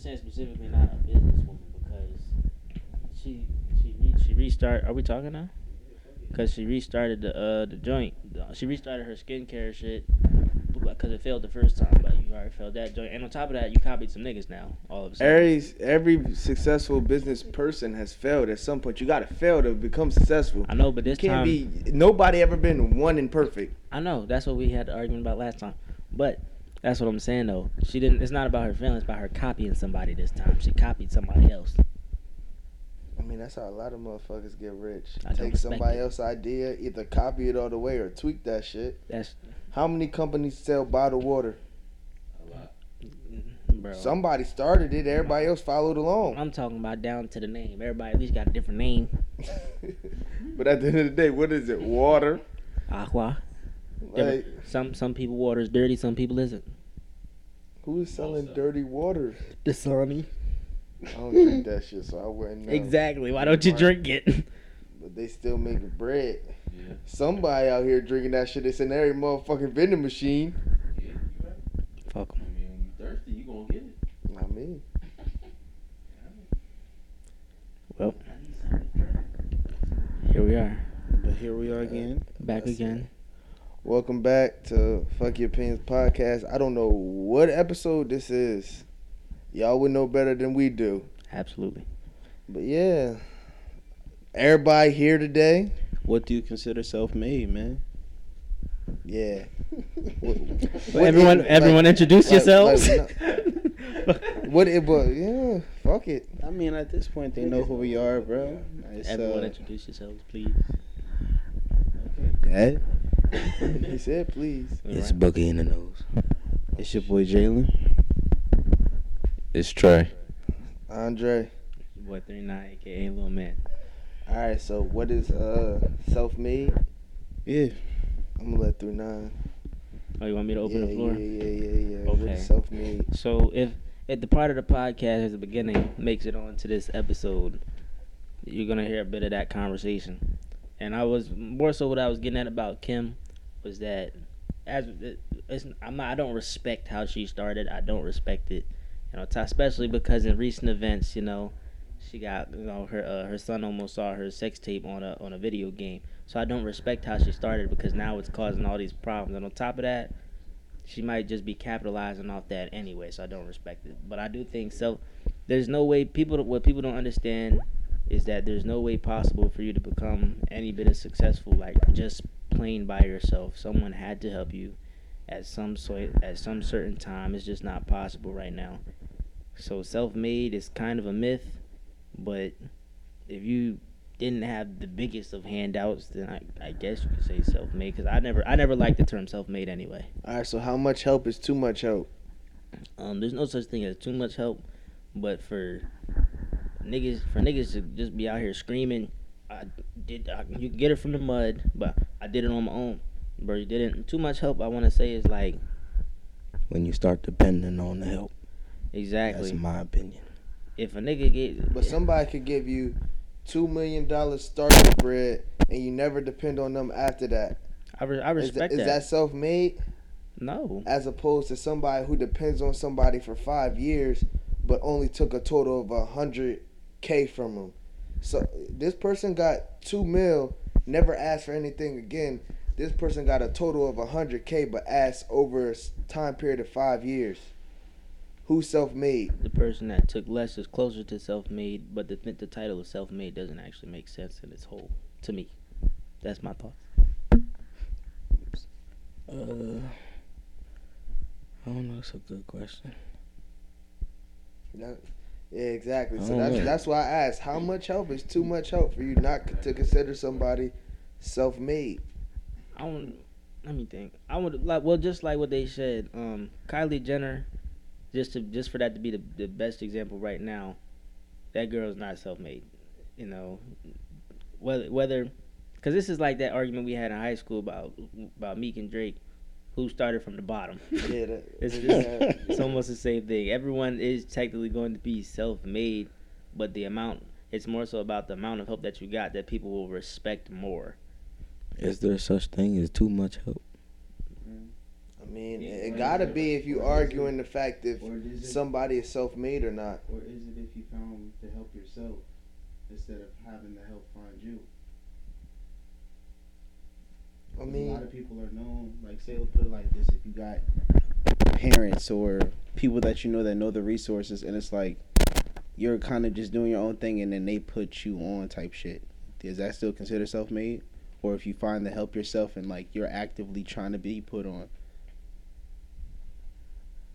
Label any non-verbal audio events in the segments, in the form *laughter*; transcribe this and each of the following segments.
just saying specifically not a businesswoman because she she re- she restart. Are we talking now? Because she restarted the uh the joint. She restarted her skincare shit because it failed the first time, but you already failed that joint. And on top of that, you copied some niggas now. All of a sudden. Every every successful business person has failed at some point. You gotta fail to become successful. I know, but You this can't time be nobody ever been one and perfect. I know that's what we had the argument about last time. But that's what I'm saying though. She didn't. It's not about her feelings. It's about her copying somebody this time. She copied somebody else. I mean, that's how a lot of motherfuckers get rich. I Take somebody it. else's idea, either copy it all the way or tweak that shit. That's How many companies sell bottled water? A lot. Mm-hmm. Bro. Somebody started it, everybody else followed along. I'm talking about down to the name. Everybody at least got a different name. *laughs* but at the end of the day, what is it? Water? Aqua. Like, Some some people water is dirty. Some people isn't. Who is selling dirty water? The sunny. I don't drink that shit, so I wouldn't know. Exactly. Why don't you drink it? But they still make bread. Yeah. Somebody out here drinking that shit. It's in every motherfucking vending machine. Yeah, you right. Fuck I mean, when you thirsty, you gonna get it. Not me. *laughs* Well, here we are, But here we are again. back That's again. Welcome back to Fuck Your Opinions podcast. I don't know what episode this is. Y'all would know better than we do. Absolutely. But yeah, everybody here today. What do you consider self-made, man? Yeah. *laughs* Well, What everyone, is- everyone, like- introduce like- yourselves. like, *laughs* What it was? Yeah. Fuck it. I mean, at this point, they know who we are, bro. It's, everyone, uh, introduce yourselves, please. Dad. He said, please. It's Boogie in the nose. It's your boy Jalen. It's Trey. Andre. Your boy 39, aka Little Man. All right. So what is uh self-made? Yeah. I'm gonna let through nine. Oh, you want me to open yeah, the floor? Yeah, yeah, yeah, yeah. Okay. is self-made? So if at the part of the podcast at the beginning makes it onto this episode, you're gonna hear a bit of that conversation. And I was more so what I was getting at about Kim was that as I'm not I don't respect how she started. I don't respect it, you know, especially because in recent events, you know, she got you know her uh, her son almost saw her sex tape on a on a video game. So I don't respect how she started because now it's causing all these problems. And on top of that, she might just be capitalizing off that anyway. So I don't respect it. But I do think so. There's no way people what people don't understand is that there's no way possible for you to become any bit of successful like just plain by yourself. Someone had to help you at some sort at some certain time. It's just not possible right now. So self-made is kind of a myth, but if you didn't have the biggest of handouts, then I, I guess you could say self-made. Because I never I never liked the term self-made anyway. All right. So how much help is too much help? Um, there's no such thing as too much help, but for niggas, for niggas to just be out here screaming, I did. I, you get it from the mud, but I did it on my own, bro. You didn't. Too much help. I want to say is like When you start depending on the help, exactly. that's my opinion. if a nigga get, But somebody could give you two million dollars starting bread, and you never depend on them after that. I, re- I respect is that. that self-made? No, As opposed to somebody who depends on somebody for five years, but only took a total of a hundred k from them. So this person got two mil, never asked for anything again. This person got a total of a hundred k, but asked over a time period of five years. Who's self-made? the person that took less is closer to self-made, but the the title of self-made doesn't actually make sense in its whole to me. That's my thought. Uh, I don't know. It's a good question. That- yeah, exactly. So Oh, that's yeah. that's why I asked, how much help is too much help for you not to consider somebody self-made? I don't. Let me think. I would like well, just like what they said. Um, Kylie Jenner, just to just for that to be the the best example right now, that girl's not self-made. You know, whether whether, because this is like that argument we had in high school about about Meek and Drake, who started from the bottom. *laughs* Yeah, that, *laughs* It's yeah. it's almost the same thing. Everyone is technically going to be self-made, but the amount it's more so about the amount of help that you got that people will respect more. Is there such thing as too much help? Mm-hmm. I mean, Yeah, it gotta it- be if you or is arguing it- the fact if is somebody is self-made or not. or is it if you found to help yourself instead of having to help find you? I 'Cause a lot of people are known. Like, say, we'll put it like this: if you got parents or people that you know that know the resources, and it's like you're kind of just doing your own thing, and then they put you on type shit. Is that still considered self-made? Or if you find the help yourself and like you're actively trying to be put on,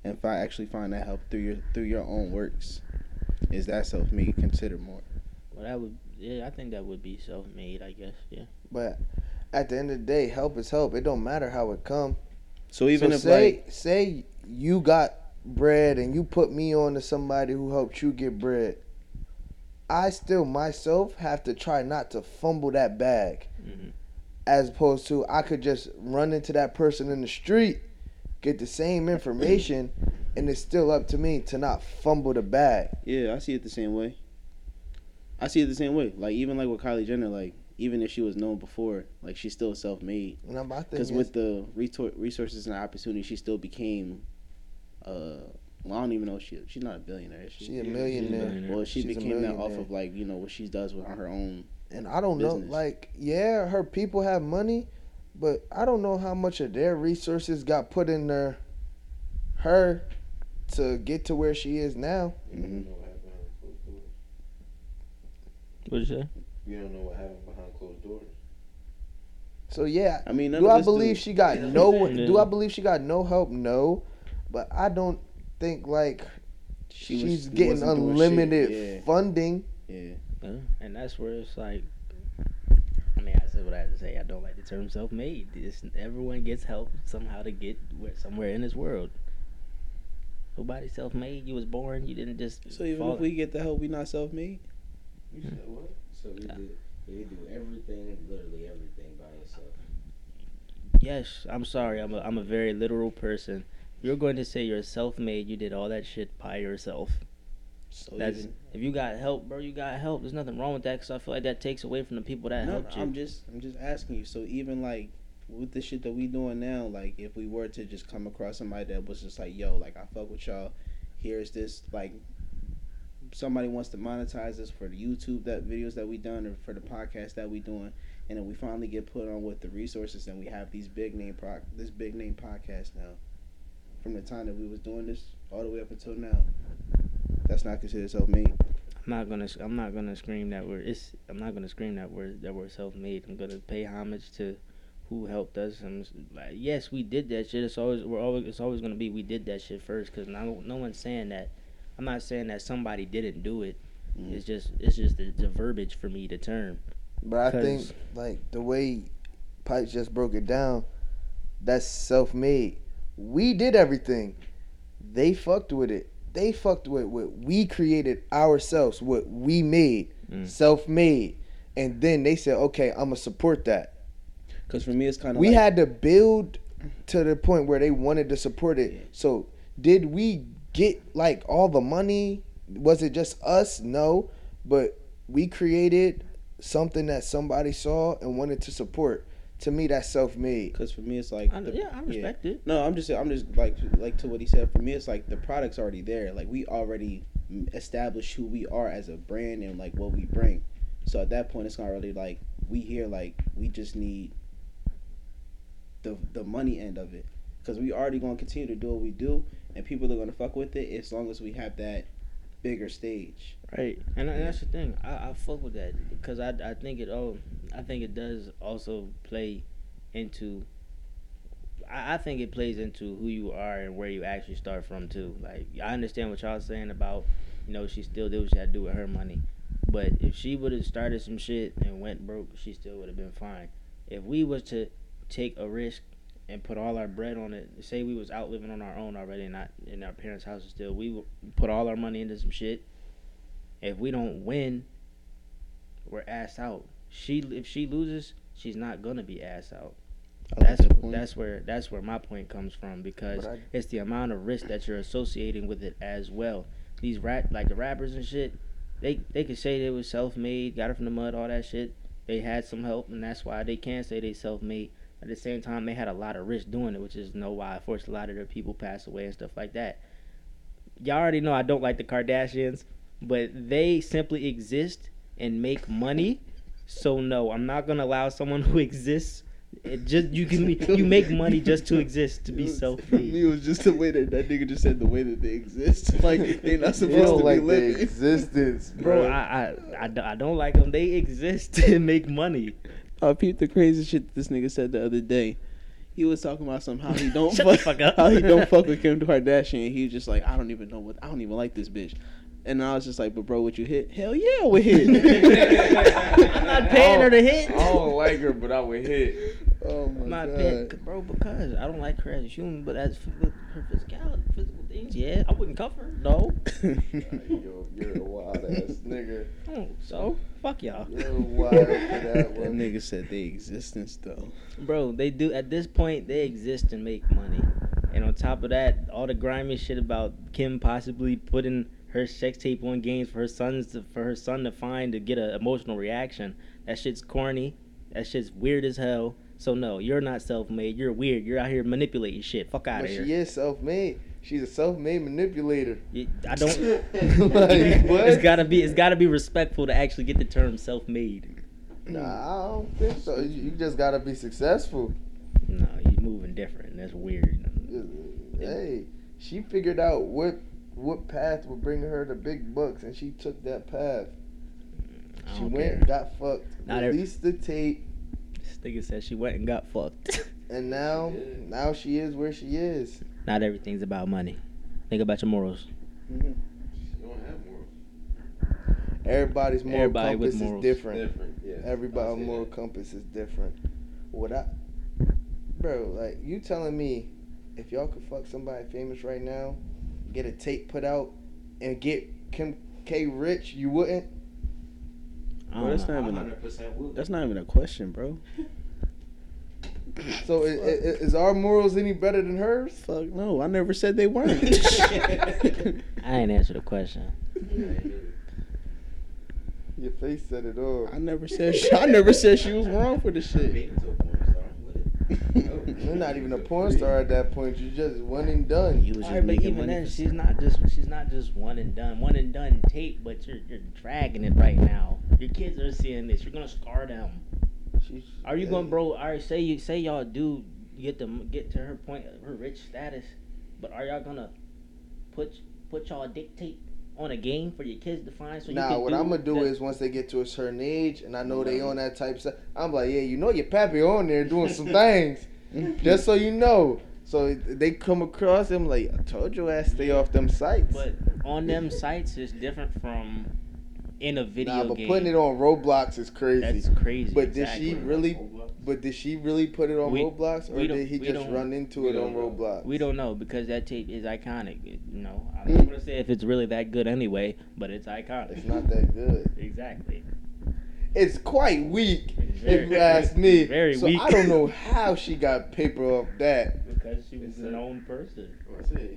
and if I actually find that help through your through your own works, is that self-made considered more? Well, that would yeah, I think that would be self-made. I guess yeah. but at the end of the day, help is help. It don't matter how it come. So even so if say like say you got bread and you put me on to somebody who helped you get bread, I still myself have to try not to fumble that bag. Mhm. As opposed to I could just run into that person in the street, get the same information, *clears throat* and it's still up to me to not fumble the bag. Yeah, I see it the same way. I see it the same way. Like even like with Kylie Jenner, like even if she was known before, like she's still self made. And I'm, Because with the retor- resources and opportunity, she still became. Uh, well, I don't even know if she she's not a billionaire. Is she? she a Yeah, millionaire. millionaire. well, she she's became that off of like you know what she does with her own. And I don't know, like, yeah, her people have money, but I don't know how much of their resources got put in there, her, to get to where she is now. You don't know what happened behind closed doors. What'd you say? You don't know what happened behind closed doors. So yeah, I mean, do I us believe she got no? Yeah. *laughs* Do I believe she got no help? No, but I don't think like She she's getting wasn't doing unlimited yeah. funding. Yeah, Yeah, and that's where it's like. I mean, I said what I had to say. I don't like the term self-made. It's, everyone gets help somehow to get where, somewhere in this world. Nobody's self-made. You was born. You didn't just. So even fall- if we get the help, we not self made. You hmm. said what? So you do you do everything, literally everything by yourself. Yes, I'm sorry. I'm a I'm a very literal person. You're going to say you're self-made. You did all that shit by yourself. So That's even, if you got help, bro. You got help. There's nothing wrong with that. Cause I feel like that takes away from the people that no, helped you. I'm just I'm just asking you. So even like with the shit that we doing now, like if we were to just come across somebody that was just like, yo, like I fuck with y'all. Here's this like somebody wants to monetize us for the YouTube that videos that we done or for the podcast that we doing, and then we finally get put on with the resources and we have these big name pro this big name podcast now. From the time that we was doing this all the way up until now, that's not considered self made. I'm not gonna. I'm not gonna scream that word. It's. I'm not gonna scream that word. That we're self-made. I'm gonna pay homage to who helped us. And like, yes, we did that shit. It's always. We're always. It's always gonna be. We did that shit first. Cause no. No one's saying that. I'm not saying that somebody didn't do it. Mm. It's just. It's just the, the verbiage for me. to term. But I think like the way Pipes just broke it down, that's self-made. We did everything. They fucked with it. They fucked with what we created ourselves, what we made, Mm. self-made, and then they said, "Okay, I'm gonna support that." Because for me, it's kind of we like, had to build to the point where they wanted to support it. Yeah. So did we get like all the money? Was it just us? No, but we created something that somebody saw and wanted to support. To me, that's self-made. Because for me, it's like I, the- yeah, I respect it. No, I'm just I'm just like like to what he said. For me, it's like the product's already there. Like we already established who we are as a brand and like what we bring. So at that point, it's not really like we here. Like we just need the the money end of it because we already going to continue to do what we do, and people are to fuck with it as long as we have that bigger stage. Right, and, and that's the thing. I, I fuck with that because I, I think it oh I think it does also play into. I, I think it plays into who you are and where you actually start from too. Like I understand what y'all saying about, you know, she still did what she had to do with her money, but if she would have started some shit and went broke, she still would have been fine. If we was to take a risk and put all our bread on it, say we was out living on our own already, and not in our parents' houses still, we put all our money into some shit if we don't win, we're ass out. She if she loses, she's not gonna be ass out. Like That's that that's where that's where my point comes from because I- it's the amount of risk that you're associating with it as well. These rap like the rappers and shit, they they could say they was self made, got it from the mud, all that shit. They had some help, and that's why they can say they self made. At the same time, they had a lot of rich doing it, which is know why I forced a lot of their people pass away and stuff like that. Y'all already know I don't like the Kardashians, but they simply exist and make money. So no, I'm not gonna allow someone *laughs* who exists. It just you can you make money just to exist to be It was- self For me, it was just the way that that nigga just said the way that they exist. *laughs* Like they're not supposed don't to like be their living. existence, bro. bro. I, I I don't- I don't like them. They exist *laughs* and make money. I peeped the crazy shit that this nigga said the other day. He was talking about some how he *laughs* don't fuck, fuck up. how he don't fuck with *laughs* Kim Kardashian. He was just like, I don't even know what I don't even like this bitch. And I was just like, but bro, would you hit? Hell yeah, I would hit. *laughs* I'm not paying her to hit. I don't like her, but I would hit. oh my I'm not god. paying, bro, because I don't like her as a human, but as her physical physical things, yeah, I wouldn't cuff her. No. *laughs* Yo, you're a wild ass nigga. Oh, so fuck y'all. You're wild for that That one. nigga said they existence though. Bro, they do at this point they exist and make money. And on top of that, all the grimy shit about Kim possibly putting her sex tape on games for her sons to, for her son to find to get an emotional reaction. That shit's corny. That shit's weird as hell. So no, you're not self-made. You're weird. You're out here manipulating shit. Fuck out of here. she is self-made. She's a self-made manipulator. I don't. *laughs* *laughs* Like, what? It's gotta be. It's gotta be respectful to actually get the term self-made. Nah, I don't think so. You you just gotta be successful. No, you're moving different. That's weird. Hey, she figured out what what path would bring her the big bucks, and she took that path. Mm, she went, care. and got fucked, Not every- released the tape, This nigga said she went and got fucked. *laughs* and now now she is where she is. Not everything's about money. Think about your morals. Mm-hmm. She don't have morals. Everybody's moral Everybody with compass is different. Different, yeah. Everybody's I'll say moral that. compass is different. What I, bro, like you telling me, if y'all could fuck somebody famous right now, get a tape put out, and get Kim K rich, you wouldn't? Bro, that's not even a, would. that's not even a question, bro. So i- i- is our morals any better than hers? Fuck no, I never said they weren't. *laughs* *laughs* I ain't answered the question. Your face said it all. I never said she, I never said she was wrong for the shit. You're not even a porn star at that point. You're just one and done. You was just Alright, but making even money. then, she's not just she's not just one and done, one and done tape. But you're you're dragging it right now. Your kids are seeing this. You're gonna scar them. She's, Are you going, bro? All right, say you say y'all do get them get to her point, her rich status, but are y'all gonna put put y'all dictate on a game for your kids to find? So you Nah, what I'm gonna do that- is once they get to a certain age, and I know they on that type stuff, I'm like, yeah, you know your pappy on there doing some *laughs* things, just so you know. So they come across them like, I told your ass stay off them sites. But on them sites, it's different from in a video nah, but game. putting it on Roblox is crazy. That's crazy. But did she really? But did she really put it on We- Roblox, or did he just run into it on know. Roblox? We don't know because that tape is iconic. It- you know, I'm not gonna say if it's really that good anyway, but it's iconic. It's not that good. exactly. It's quite weak, It's if you ask me. very so weak. I don't know *laughs* how she got paper off that. Because she was It's a a- known person. Oh, I say.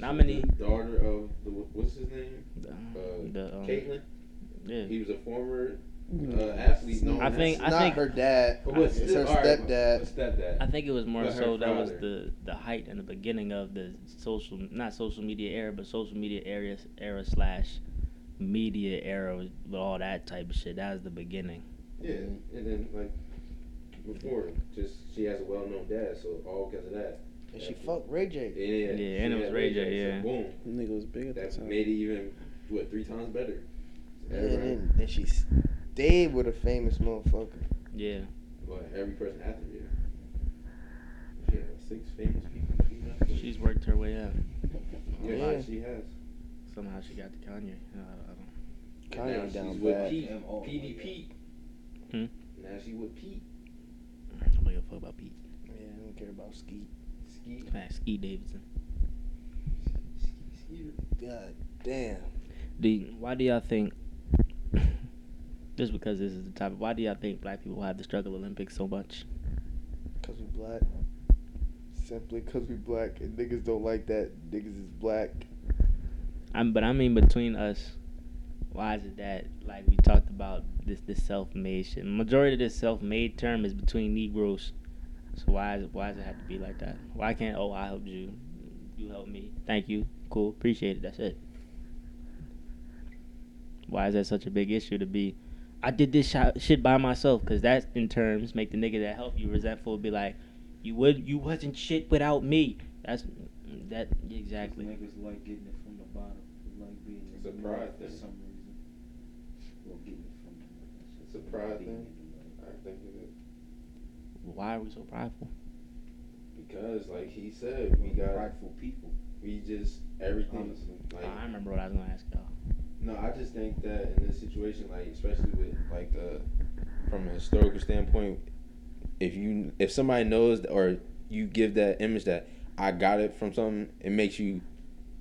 Not many- daughter of the what's his name? The, Uh, the, um, Caitlyn. yeah. He was a former uh, athlete. known I think- as- I not think- her dad. But It's her all right, her stepdad. stepdad. I think it was more But her so that was the the height and the beginning of the social not social media era, but social media era era slash media era with with all that type of shit. That was the beginning. Yeah, and then like before, just she has a well-known dad, so all because of that. And she fucked Ray J. Yeah, Yeah, she and it was Ray J, so yeah. boom, Nigga was big at that that time. made it even what three times better. And then, then she stayed with a famous motherfucker. Yeah. But every person after yeah. She had six famous people. She. She's worked her way up. yeah, Yeah. she has. Somehow she got to Kanye. Uh, I don't. Kanye now down she's with bad. Pete, PDP. Hmm? Now she with Pete. Nobody give a fuck about Pete. Yeah, I don't care about Skeet. Ski. Fact, Ski Davidson. God damn. Do you- why do y'all think? Just because this is the topic, why do y'all think black people have the struggle Olympics so much? Cause we black. Simply cause we black. And niggas don't like that. Niggas is black. I'm, but I mean between us, why is it that like we talked about this this self-made shit? Majority of this self-made term is between Negroes. So why is it, why does it have to be like that? Why can't oh I helped you, you helped me, thank you, cool, appreciate it. That's it. Why is that such a big issue to be? I did this sh- shit by myself because that in terms make the nigga that helped you resentful. Be like, you would you wasn't shit without me. That's that exactly. Niggas like getting it from the bottom. They like being It's a in the pride for some reason. Well, getting it from the. It's a pride thing. in the mud. I think it is Why are we so prideful? because, like he said, we got prideful people. we just everything. Honestly. Like I remember what I was gonna ask y'all. No, I just think that in this situation, like especially with like the from a historical standpoint, if you if somebody knows or you give that image that I got it from something, it makes you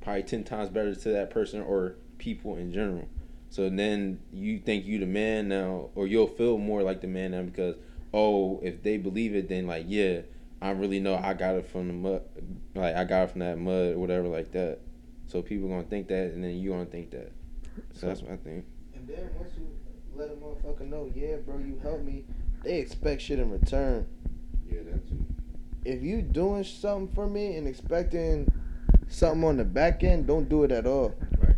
probably ten times better to that person or people in general. So then you think you the man now, or you'll feel more like the man now because oh, if they believe it, then like yeah, I really know I got it from the mud, like I got it from that mud or whatever like that. So people gonna think that, and then you gonna think that. So that's what I think. And then once you let a motherfucker know, yeah, bro, you helped me, they expect shit in return. Yeah, that's If you doing something for me and expecting something on the back end, don't do it at all. Right.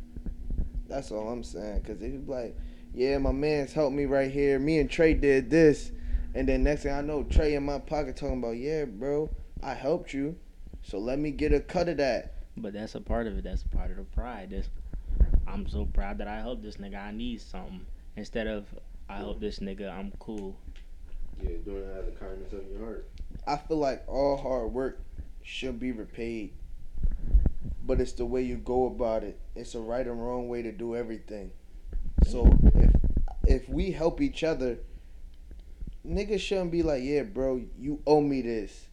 That's all I'm saying. Cause if you like, yeah, my man's helped me right here. Me and Trey did this, and then next thing I know, Trey in my pocket talking about, yeah, bro, I helped you, so let me get a cut of that. But that's a part of it. That's a part of the pride. That's, I'm so proud that I helped this nigga. I need something instead of I help this nigga. I'm cool. yeah, doing it out of the kindness of your heart. I feel like all hard work should be repaid, but it's the way you go about it. It's a right and wrong way to do everything. So if if we help each other, niggas shouldn't be like, yeah, bro, you owe me this.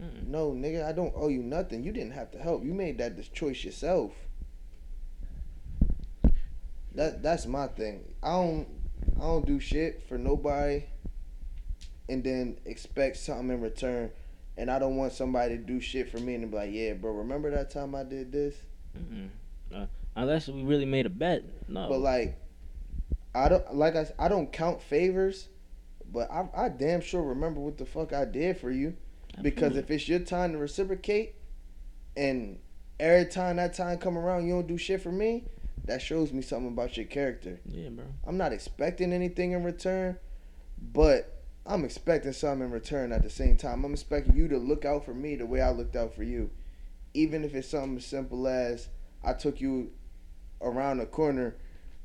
Mm-mm. No, nigga, I don't owe you nothing. You didn't have to help. You made that choice yourself. That that's my thing. I don't I don't do shit for nobody and then expect something in return. And I don't want somebody to do shit for me and be like, yeah, bro, remember that time I did this? Mm-mm. Uh, unless we really made a bet. No. But like, I don't like I I don't count favors, but I I damn sure remember what the fuck I did for you. Because Absolutely. if it's your time to reciprocate, and every time that time come around you don't do shit for me, that shows me something about your character. yeah, bro. I'm not expecting anything in return, but I'm expecting something in return at the same time. I'm expecting you to look out for me the way I looked out for you. Even if it's something as simple as I took you around the corner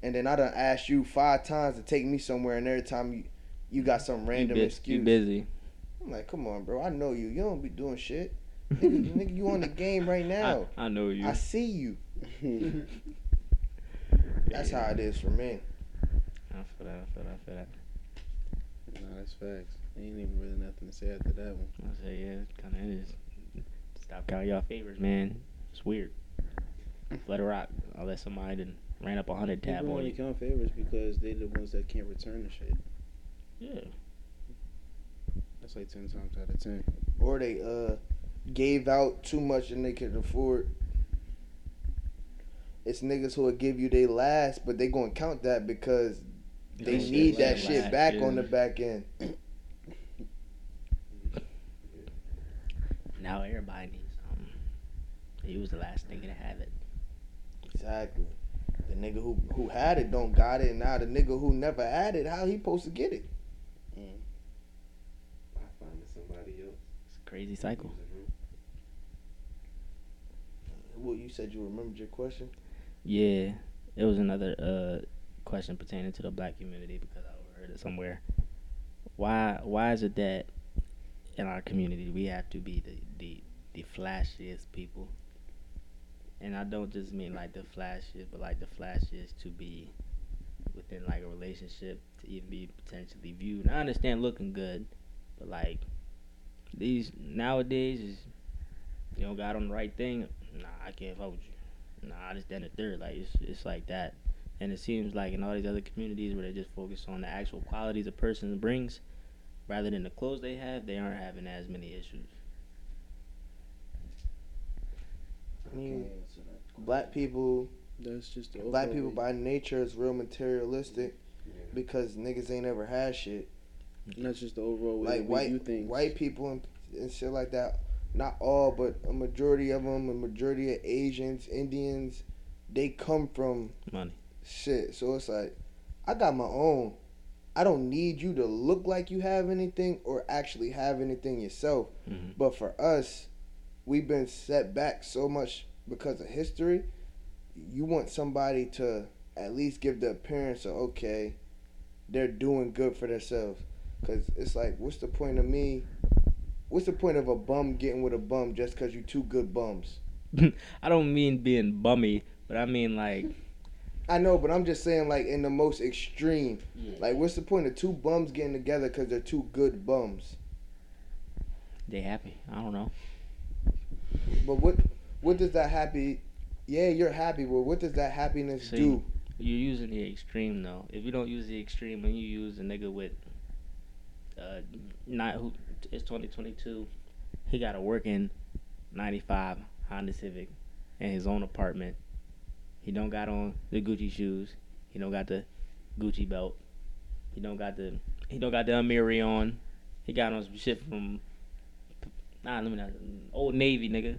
and then I done asked you five times to take me somewhere and every time you, you got some random you, bu- excuse. You busy. I'm like, come on, bro. I know you. You don't be doing shit. nigga, *laughs* nigga, you on the game right now. I, I know you. I see you. *laughs* That's how it is for me. I feel that. I feel that. I feel that. Nah, that's facts. Ain't even really nothing to say after that one. I say yeah, it kind of is. Stop counting y'all favors, man. It's weird. Let it rock. Unless somebody done ran up a hundred tab People on only you. count favors because they're the ones that can't return the shit. Yeah. That's like ten times out of ten. Or they uh gave out too much and they could afford. It's niggas who will give you their last, but they gonna count that because they That shit need that last, shit back yeah. on the back end. Now everybody needs something. He was the last nigga to have it. Exactly. The nigga who who had it don't got it. Now the nigga who never had it, how he supposed to get it? Mm. I find somebody else. It's a crazy cycle. Mm-hmm. Well, you said you remembered your question. Yeah, it was another uh question pertaining to the black community because I overheard it somewhere. Why why is it that in our community we have to be the the, the flashiest people? And I don't just mean like the flashiest, but like the flashiest to be within like a relationship to even be potentially viewed. And I understand looking good, but like these nowadays is you don't got on the right thing. Nah, I can't with you nah, this, that, and the third. Like it's it's like that, and it seems like in all these other communities where they just focus on the actual qualities a person brings, rather than the clothes they have, they aren't having as many issues. I mean, black people, That's just the black people way. by nature is real materialistic Yeah. because niggas ain't ever had shit. And that's just the overall way Like white view things. white people in and shit like that. Not all, but a majority of them, a majority of Asians, Indians, they come from Money. shit. So it's like, I got my own. I don't need you to look like you have anything or actually have anything yourself. hmm But for us, we've been set back so much because of history. You want somebody to at least give the appearance of okay, they're doing good for themselves. Cause it's like, what's the point of me? What's the point of a bum getting with a bum just cause you two good bums? *laughs* I don't mean being bummy, but I mean like I know, but I'm just saying like in the most extreme. Like, what's the point of two bums getting together cause they're two good bums? they happy. I don't know. But what what does that happy? Yeah, you're happy, but what does that happiness See, do? You're using the extreme though. If you don't use the extreme, when you use a nigga with, uh, not who it's 2022, he got a working 95 Honda Civic in his own apartment. He don't got on the Gucci shoes. He don't got the Gucci belt. He don't got the he don't got the Amiri on. He got on some shit from nah, let me not Old Navy nigga.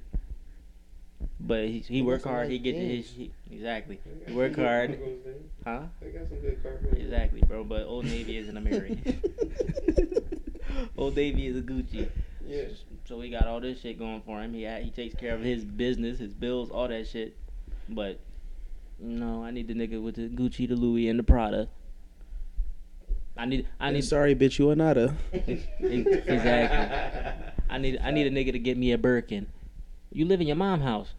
But he he He work hard. nice He get his he, exactly. He work hard, huh? They got some good cargo. Exactly, bro. But Old Navy isn't Amiri. *laughs* Old Navy is a Gucci. Yeah. So he got all this shit going for him. He he takes care of his business, his bills, all that shit. But no, I need the nigga with the Gucci, the Louis, and the Prada. I need I need sorry, bitch, you are not a. *laughs* exactly. I need I need a nigga to get me a Birkin. You live in your mom house.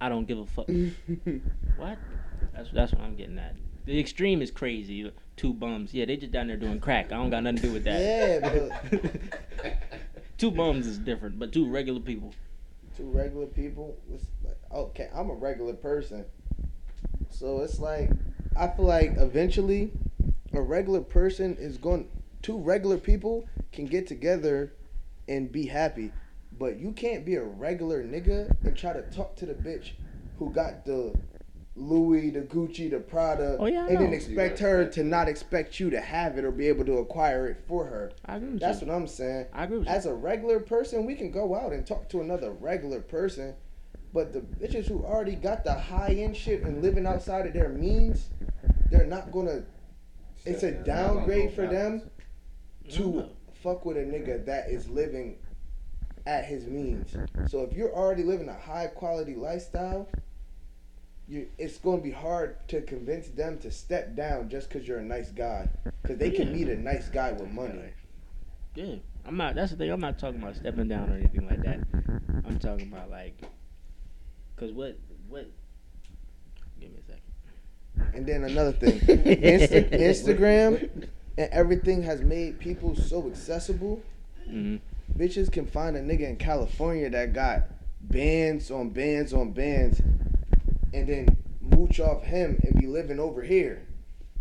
I don't give a fuck. *laughs* what? That's that's what I'm getting at. The extreme is crazy. Two bums. Yeah, they just down there doing crack. I don't got nothing to do with that. Yeah, *laughs* but two bums is different, but two regular people. two regular people. It's like, okay, I'm a regular person, so it's like I feel like eventually a regular person is going. Two regular people can get together and be happy, but you can't be a regular nigga and try to talk to the bitch who got the Louis, the Gucci, the Prada, Oh, yeah, I and then expect her to not expect you to have it or be able to acquire it for her. I agree with That's you. what I'm saying. I agree with you. As a regular person, we can go out and talk to another regular person. But the bitches who already got the high end shit and living outside of their means, they're not gonna. It's a downgrade for them to mm-hmm. fuck with a nigga that is living at his means. So if you're already living a high quality lifestyle, you it's going to be hard to convince them to step down just because you're a nice guy. Because they can meet a nice guy with money. Yeah, I'm not. That's the thing. I'm not talking about stepping down or anything like that. I'm talking about like, cause what what? Give me a second. And then another thing, Insta- *laughs* Instagram and everything has made people so accessible. hmm Bitches can find a nigga in California that got bands on bands on bands, and then mooch off him and be living over here.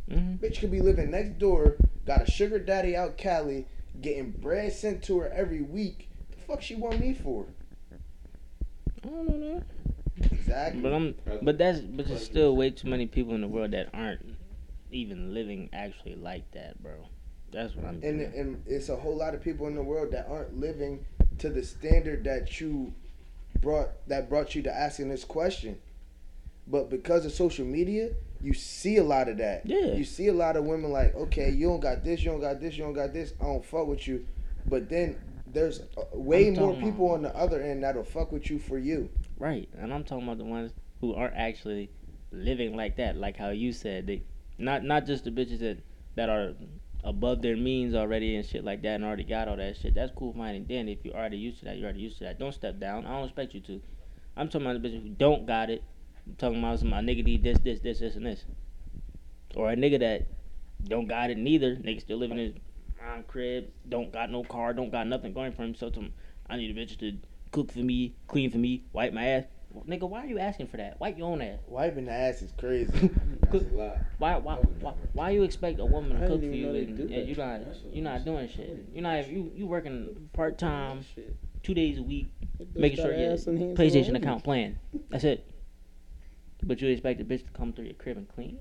hmm Bitch could be living next door, got a sugar daddy out Cali, getting bread sent to her every week. The fuck she want me for? I don't know that. Exactly. But I'm. But that's. But there's still way too many people in the world that aren't even living actually like that, bro. That's what I'm. and getting at. and it's a whole lot of people in the world that aren't living to the standard that you brought that brought you to asking this question. But because of social media, you see a lot of that. Yeah. You see a lot of women like, okay, you don't got this, you don't got this, you don't got this. I don't fuck with you. But then there's uh, way more people about- on the other end that'll fuck with you for you. Right, and I'm talking about the ones who aren't actually living like that, like how you said they, not not just the bitches that that are above their means already and shit like that and already got all that shit. That's cool, fine and dandy. If you're already used to that, you're already used to that. Don't step down. I don't expect you to. I'm talking about the bitches who don't got it. I'm talking about some my nigga need this, this, this, this, and this, or a nigga that don't got it neither. Nigga still living in his mom crib, don't got no car, don't got nothing going for himself. To, I need a bitch to cook for me, clean for me, wipe my ass. Well, nigga, why are you asking for that? Wipe your own ass. Wiping the ass is crazy. *laughs* That's a lot. Why, why, why, why you expect a woman to cook for you know they and, do and that. you not you not doing shit? You're not you you working part time, two days a week, making sure your ass and PlayStation account playing. That's it. But you expect a bitch to come through your crib and clean?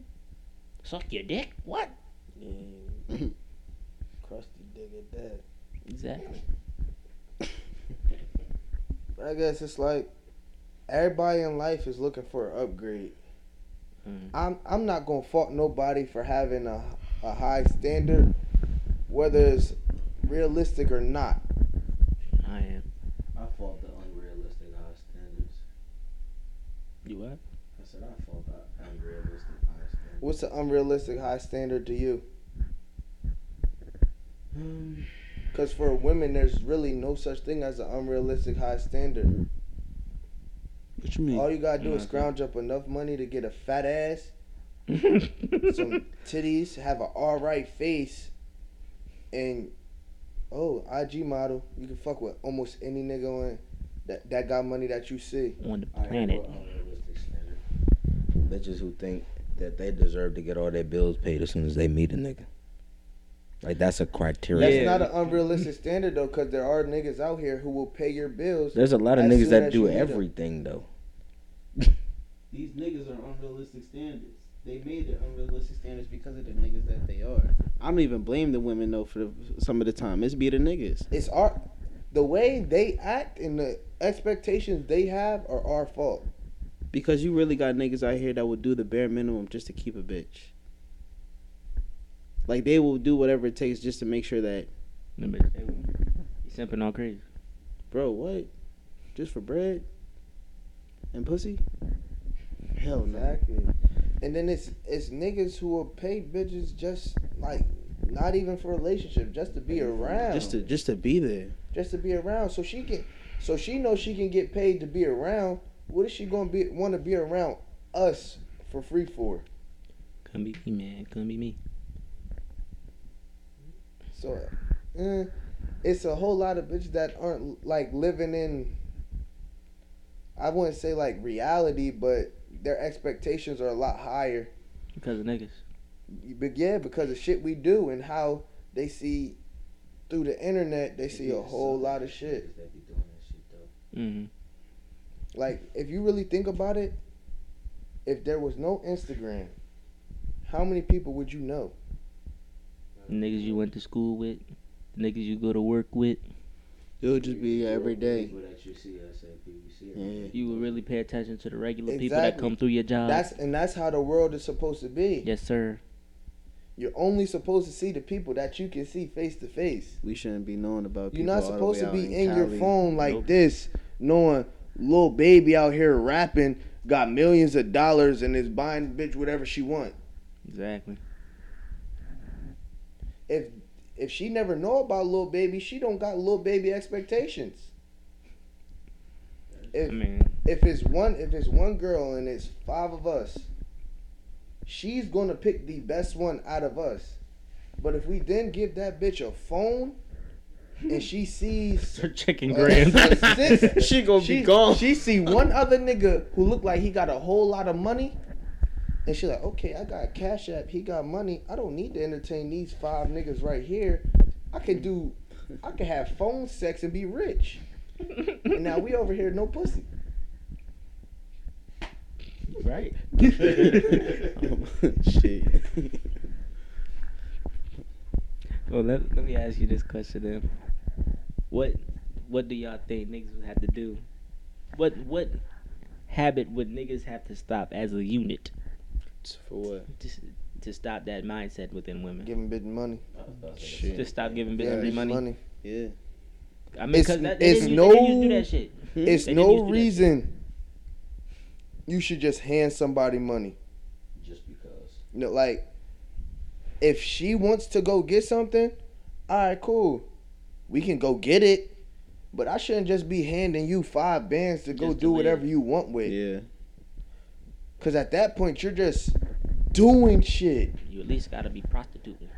Suck your dick? What? Yeah. Crusty dick at that. Exactly. I guess it's like everybody in life is looking for an upgrade. Mm. I'm I'm not gonna fault nobody for having a a high standard, whether it's realistic or not. I am. I fault the unrealistic high standards. You what? I said I fault the unrealistic high standards. What's an unrealistic high standard to you? Um, Because for women, there's really no such thing as an unrealistic high standard. What you mean? All you gotta do is scrounge up enough money to get a fat ass, *laughs* some titties, have an alright face, and oh, IG model. You can fuck with almost any nigga on that that got money that you see. On the planet. got unrealistic standard. Bitches who think that they deserve to get all their bills paid as soon as they meet a nigga. Like that's a criteria. That's not an unrealistic standard though, because there are niggas out here who will pay your bills. There's a lot of niggas that do you meet 'em. everything though. *laughs* These niggas are unrealistic standards. They made their unrealistic standards because of the niggas that they are. I don't even blame the women though for the, some of the time. It's be the niggas. It's our the way they act and the expectations they have are our fault. Because you really got niggas out here that would do the bare minimum just to keep a bitch. Like they will do whatever it takes just to make sure that, The bitch, You simping all crazy. bro, what? Just for bread and pussy? Hell no. Exactly. And then it's it's niggas who will pay bitches just like not even for a relationship, just to be around. Just to just to be there. just to be around. So she can so she knows she can get paid to be around. What is she gonna be want to be around us for free for? Couldn't be me, man. Couldn't be me. So eh, it's a whole lot of bitches that aren't like living in I wouldn't say like reality, but their expectations are a lot higher. Because of niggas. But yeah, because of shit we do and how they see through the internet, they see a whole lot of shit. They be doing that shit though. Mm-hmm. Like, if you really think about it, if there was no Instagram, how many people would you know? Niggas you went to school with, niggas you go to work with. It would just be every day. You see at SAPBC. Yeah. You would really pay attention to the regular people that come through your job. That's and that's how the world is supposed to be. yes, sir. You're only supposed to see the people that you can see face to face. We shouldn't be knowing about You're people not all the supposed way to be in your phone like Nope. this, knowing Lil Baby out here rapping, got millions of dollars, and is buying bitch whatever she want. Exactly. If if she never know about Lil Baby, she don't got Lil Baby expectations. If I mean, if it's one if it's one girl and it's five of us, she's gonna pick the best one out of us. But if we then give that bitch a phone and she sees her chicken grams. a *laughs* sis- She gonna she, be gone. She see one other nigga who look like he got a whole lot of money. And she like, okay, I got Cash App. He got money. I don't need to entertain these five niggas right here. I can do, I can have phone sex and be rich. And now we over here, no pussy. right. *laughs* Shit. Well, let, let me ask you this question then. What what do y'all think niggas would have to do? What what habit would niggas have to stop as a unit For what? to, to stop that mindset within women? Giving bitch money. Shit. Just stop giving Yeah, money. money. Yeah. I mean, It's- cause that, it's didn't, use- they didn't used no- that shit. It's no used to do that hmm? reason you should just hand somebody money. Just because. You know, like if she wants to go get something, all right, cool. We can go get it. But I shouldn't just be handing you five bands to go Just to do whatever live. you want with. Yeah. Cause at that point you're just doing shit. You at least gotta be prostituting,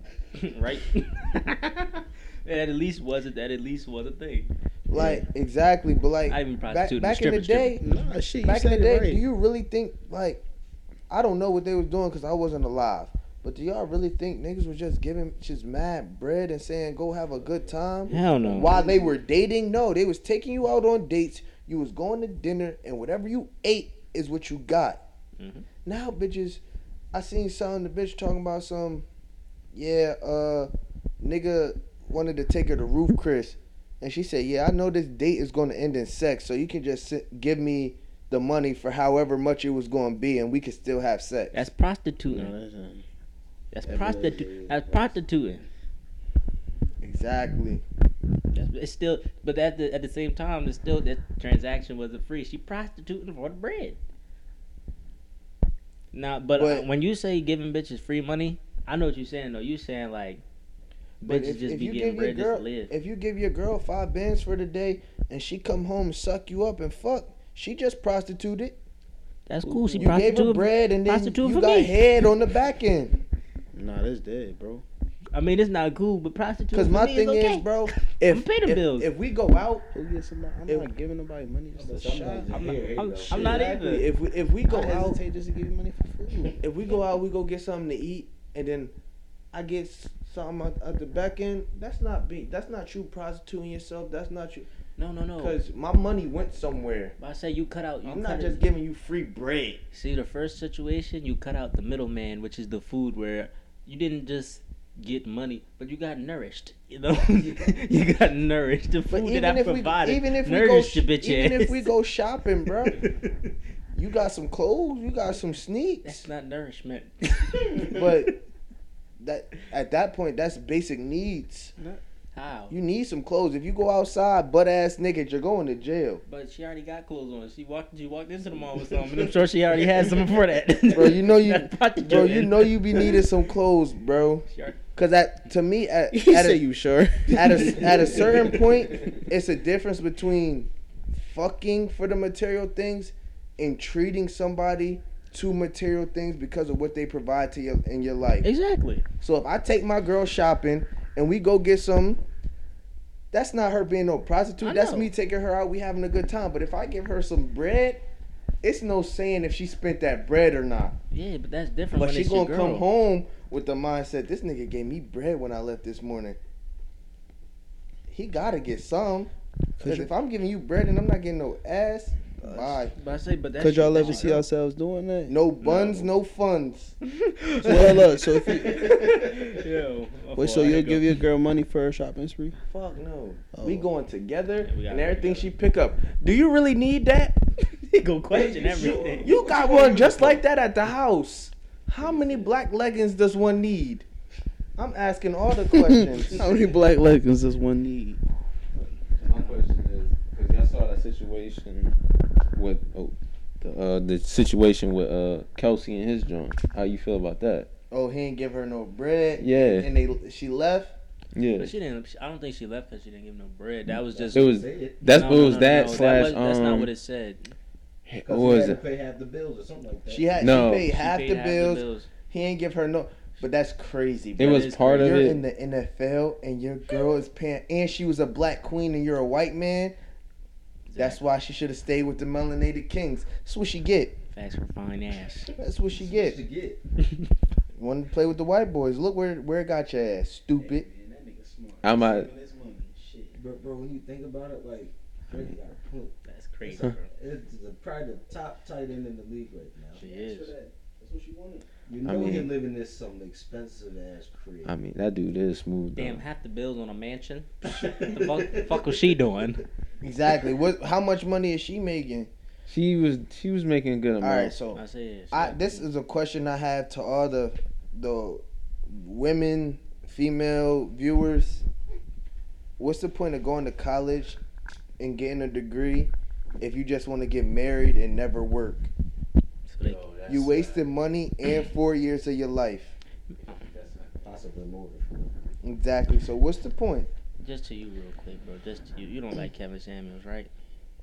*laughs* right? *laughs* that at least was it. that at least was a thing. Like exactly, but like I even back, prostituting. back in the day, Nah, shit. Back in the day, right. do you really think like I don't know what they was doing because I wasn't alive. But do y'all really think niggas was just giving just mad bread and saying go have a good time? Hell no. While they were dating, no, they was taking you out on dates. You was going to dinner, and whatever you ate is what you got. Mhm. Now, bitches, I seen some of the bitch talking about some, yeah, uh, nigga wanted to take her to Ruth's Chris, And she said, "Yeah, I know this date is going to end in sex, so you can just sit, give me the money for however much it was going to be, and we can still have sex." That's prostituting. No, that's not. That's That prostitu- really- That's prostituting. exactly. That's, it's still, but at the at the same time, it's still that transaction wasn't free. She prostituting for the bread. Now, but, uh, when you say giving bitches free money, I know what you're saying though. You're saying like But bitches if, just if be you getting give your bread to girl, live. if you give your girl five bands for the day, and she come home and suck you up and fuck, she just prostituted. That's cool. She you gave her bread, and then you got me. head on the back end. Nah, that's dead, bro. I mean, it's not cool, but prostitute. Because my me thing is, okay. is, bro, if pay the if, bills. if we go out, somebody? I'm If- not giving nobody money. Just a shot. I'm not- here hate I'm- I'm not exactly, either. if we if we go I out, hesitate just to give you money for food. if we go out, we go get something to eat, and then I get something at, at the back end. That's not be that's not you prostituting yourself. That's not you No, no, no. because my money went somewhere. But I say you cut out. You I'm cut not it- just giving you free bread. See, the first situation, you cut out the middleman, which is the food, where you didn't just get money, but you got nourished. You know, *laughs* *laughs* you got nourished. The food that I if we provided even if we go your bitch even ass. if we go shopping, bro, *laughs* you got some clothes, you got some sneaks, that's not nourishment. but that at that point that's basic needs. How? You need some clothes. If you go outside butt ass naked, you're going to jail. But she already got clothes on. She walked. She walked into the mall with *laughs* some, and I'm sure she already had some before that. *laughs* Bro, you know you *laughs* bro, you know you be needing some clothes, bro. Already- Cause at to me at at say a, you sure? at a at a certain point, it's a difference between fucking for the material things and treating somebody to material things because of what they provide to you in your life. Exactly. So if I take my girl shopping and we go get some, that's not her being no prostitute. That's me taking her out. We having a good time. But if I give her some bread, it's no saying if she spent that bread or not. Yeah, but that's different. But when she gonna come home with the mindset: this nigga gave me bread when I left this morning. He gotta get some. Cause if I'm giving you bread and I'm not getting no ass, bye. But I say, but that's Could y'all ever see ourselves doing that? No buns, no funds. *laughs* Well, look. So if you, *laughs* Yo, wait, so you'll give your girl money for her shopping spree? Fuck no. Oh. We going together Yeah, we gotta and go everything together. she pick up. Do you really need that? *laughs* you go question everything. You got one just like that at the house. How many black leggings does one need? I'm asking all the questions. How many black leggings does one need? My question is, because y'all saw that situation with oh, the uh, the situation with uh Kelce and his joint. How you feel about that? oh, he ain't give her no bread. Yeah. And they she left. Yeah, But she didn't. I don't think she left because she didn't give no bread. That was just. it was that's No, it was no, that no, slash was- That's um. not what it said. Because what he was had to it? pay half the bills or something like that. She had No. she paid She half paid the bills. He ain't give her no. But that's crazy. It bro. was is part of you're it. in the NFL and your girl is paying, and she was a black queen and you're a white man. That's why she should have stayed with the melanated kings. That's what she get. Facts for fine ass. That's what she Get. get. To *laughs* get. Wanted to play with the white boys. Look where where it got your ass, stupid. Man, that nigga smart. I'm a- Saving his money. Shit. Bro, bro, when you think about it, like, Freddie got a. That's crazy, bro. It's the, probably the top tight end in the league right now. She That's is. That's what she wanted. You I know mean- he live in this some expensive ass crib. I mean, that dude is smooth. Damn, though. half the bills on a mansion. *laughs* the fuck, fuck was she doing? Exactly. What? How much money is she making? She was she was making a good All amount. right. So I said. I this is a question I have to all the the women, female viewers. What's the point of going to college and getting a degree if you just want to get married and never work? So they, You wasted money and *clears throat* four years of your life. Possibly more. Exactly. So what's the point? just to you, real quick, bro. Just to you. You don't like Kevin Samuels, right?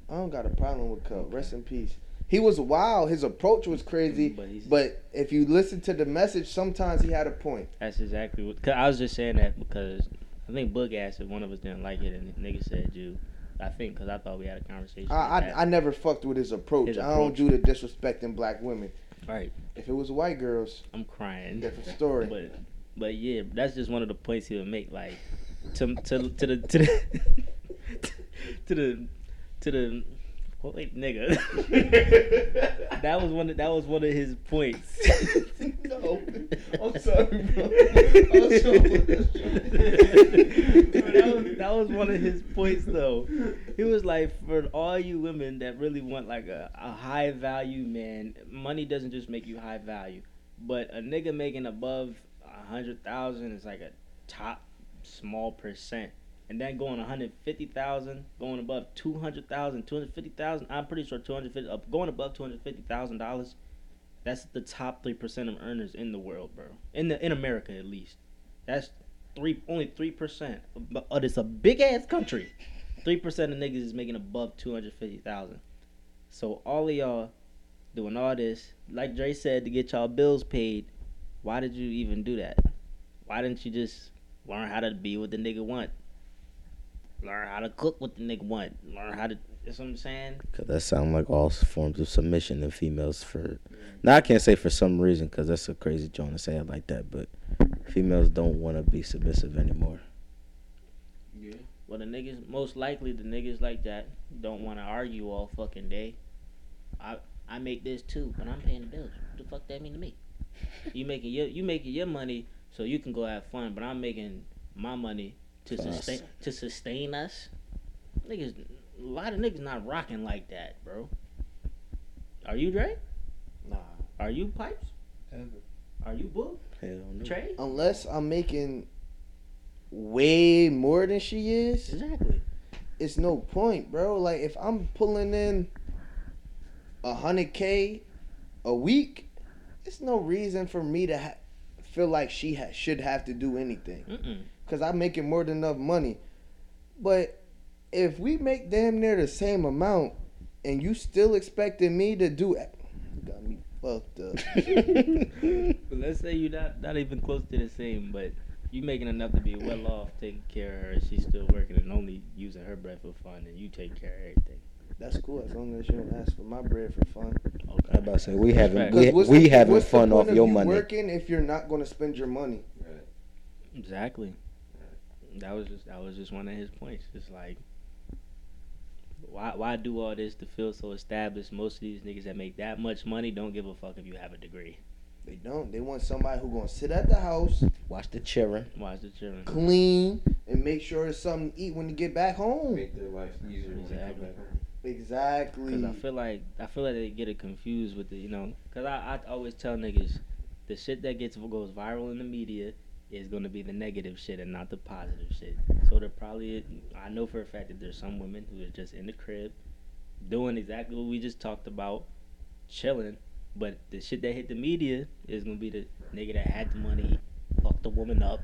I don't got a problem with Cub. Rest in peace. He was wild. His approach was crazy. But he's. But if you listen to the message, sometimes he had a point. That's exactly what. Cause I was just saying that because I think Boog asked if one of us didn't like it, and the nigga said you. I think because I thought we had a conversation. I, I. I never fucked with his approach. His I don't do the disrespecting black women. Right. If it was white girls, I'm crying. different story. But but yeah, that's just one of the points he would make. Like to to to the to the *laughs* to the to the oh, wait nigga. *laughs* that was one. Of, that was one of his points. *laughs* no, I'm sorry, bro. that, was, that that was one of his points though. He was like, for all you women that really want like a, a high value man, money doesn't just make you high value. But a nigga making above a hundred thousand is like a top small percent. And then going 150,000, going above 200,000, 250,000, I'm pretty sure 250 up going above $250,000 that's the top 3% of earners in the world, bro. In the in America at least. That's three only 3%. But uh, it's a big ass country. 3% of niggas is making above 250,000. So all of y'all doing all this, like Dre said to get y'all bills paid, why did you even do that? Why didn't you just learn how to be what the nigga want? Learn how to cook what the nigga want. Learn how to. That's what I'm saying. Cause that sound like all forms of submission in females for. Now I can't say for some reason, cause that's a crazy joint to say it like that. But females don't want to be submissive anymore. Yeah. Well, the niggas, most likely the niggas like that don't want to argue all fucking day. I I make this too, but I'm paying the bills. What the fuck that mean to me? *laughs* You making your you making your money so you can go have fun, but I'm making my money to For us. sustain to sustain us. Niggas, a lot of niggas not rocking like that, bro. Are you Dre? Nah. Are you Pipes? Ever. Are you Book? Hell no. Trey? Unless I'm making way more than she is, Exactly. it's no point, bro. Like if I'm pulling in a hundred k a week, it's no reason for me to ha- feel like she ha- should have to do anything Mm-mm. Because I'm making more than enough money. But if we make damn near the same amount, and you still expecting me to do, it, got me fucked up. *laughs* But let's say you're not not even close to the same, but you making enough to be well off taking care of her. and She's still working and only using her bread for fun, and you take care of everything. That's cool as long as you don't ask for my bread for fun. Okay. I about to say we having Respect. we, 'Cause what's we the- having what's the fun point off your you money. Working if you're not going to spend your money. Right. Exactly. That was just that was just one of his points. It's like, why why do all this to feel so established? Most of these niggas that make that much money don't give a fuck if you have a degree. They don't. They want somebody who gonna sit at the house, Watch the children, Watch the children. clean, and make sure there's something to eat when you get back home. Make their life easier when they Exactly. come back home. Exactly. Cause I feel like I feel like they get it confused with the you know. Cause I, I always tell niggas, the shit that gets goes viral in the media is gonna be the negative shit and not the positive shit. So there probably I know for a fact that there's some women who are just in the crib, doing exactly what we just talked about, chilling. But the shit that hit the media is gonna be the nigga that had the money, fucked the woman up,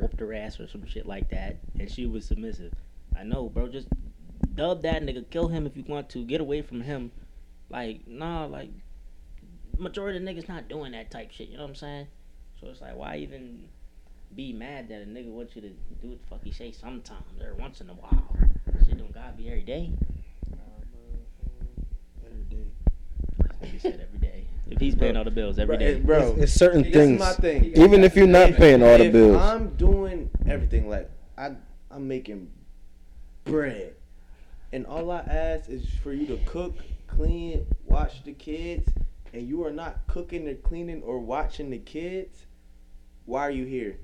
whooped her ass or some shit like that, and she was submissive. I know, bro. Just dub that nigga, kill him if you want to, get away from him. Like, nah, like majority of niggas not doing that type shit. You know what I'm saying? So it's like, why even be mad that a nigga wants you to do what the fuck he say sometimes or once in a while? Shit don't gotta be every day. Every day. Nigga said every day. If he's paying all the bills every day, bro. It's, it's certain This things. my thing. Even if you're not If- paying all the if bills. I'm doing everything like I, I'm making bread, and all I ask is for you to cook, clean, watch the kids, and you are not cooking or cleaning or watching the kids. Why are you here?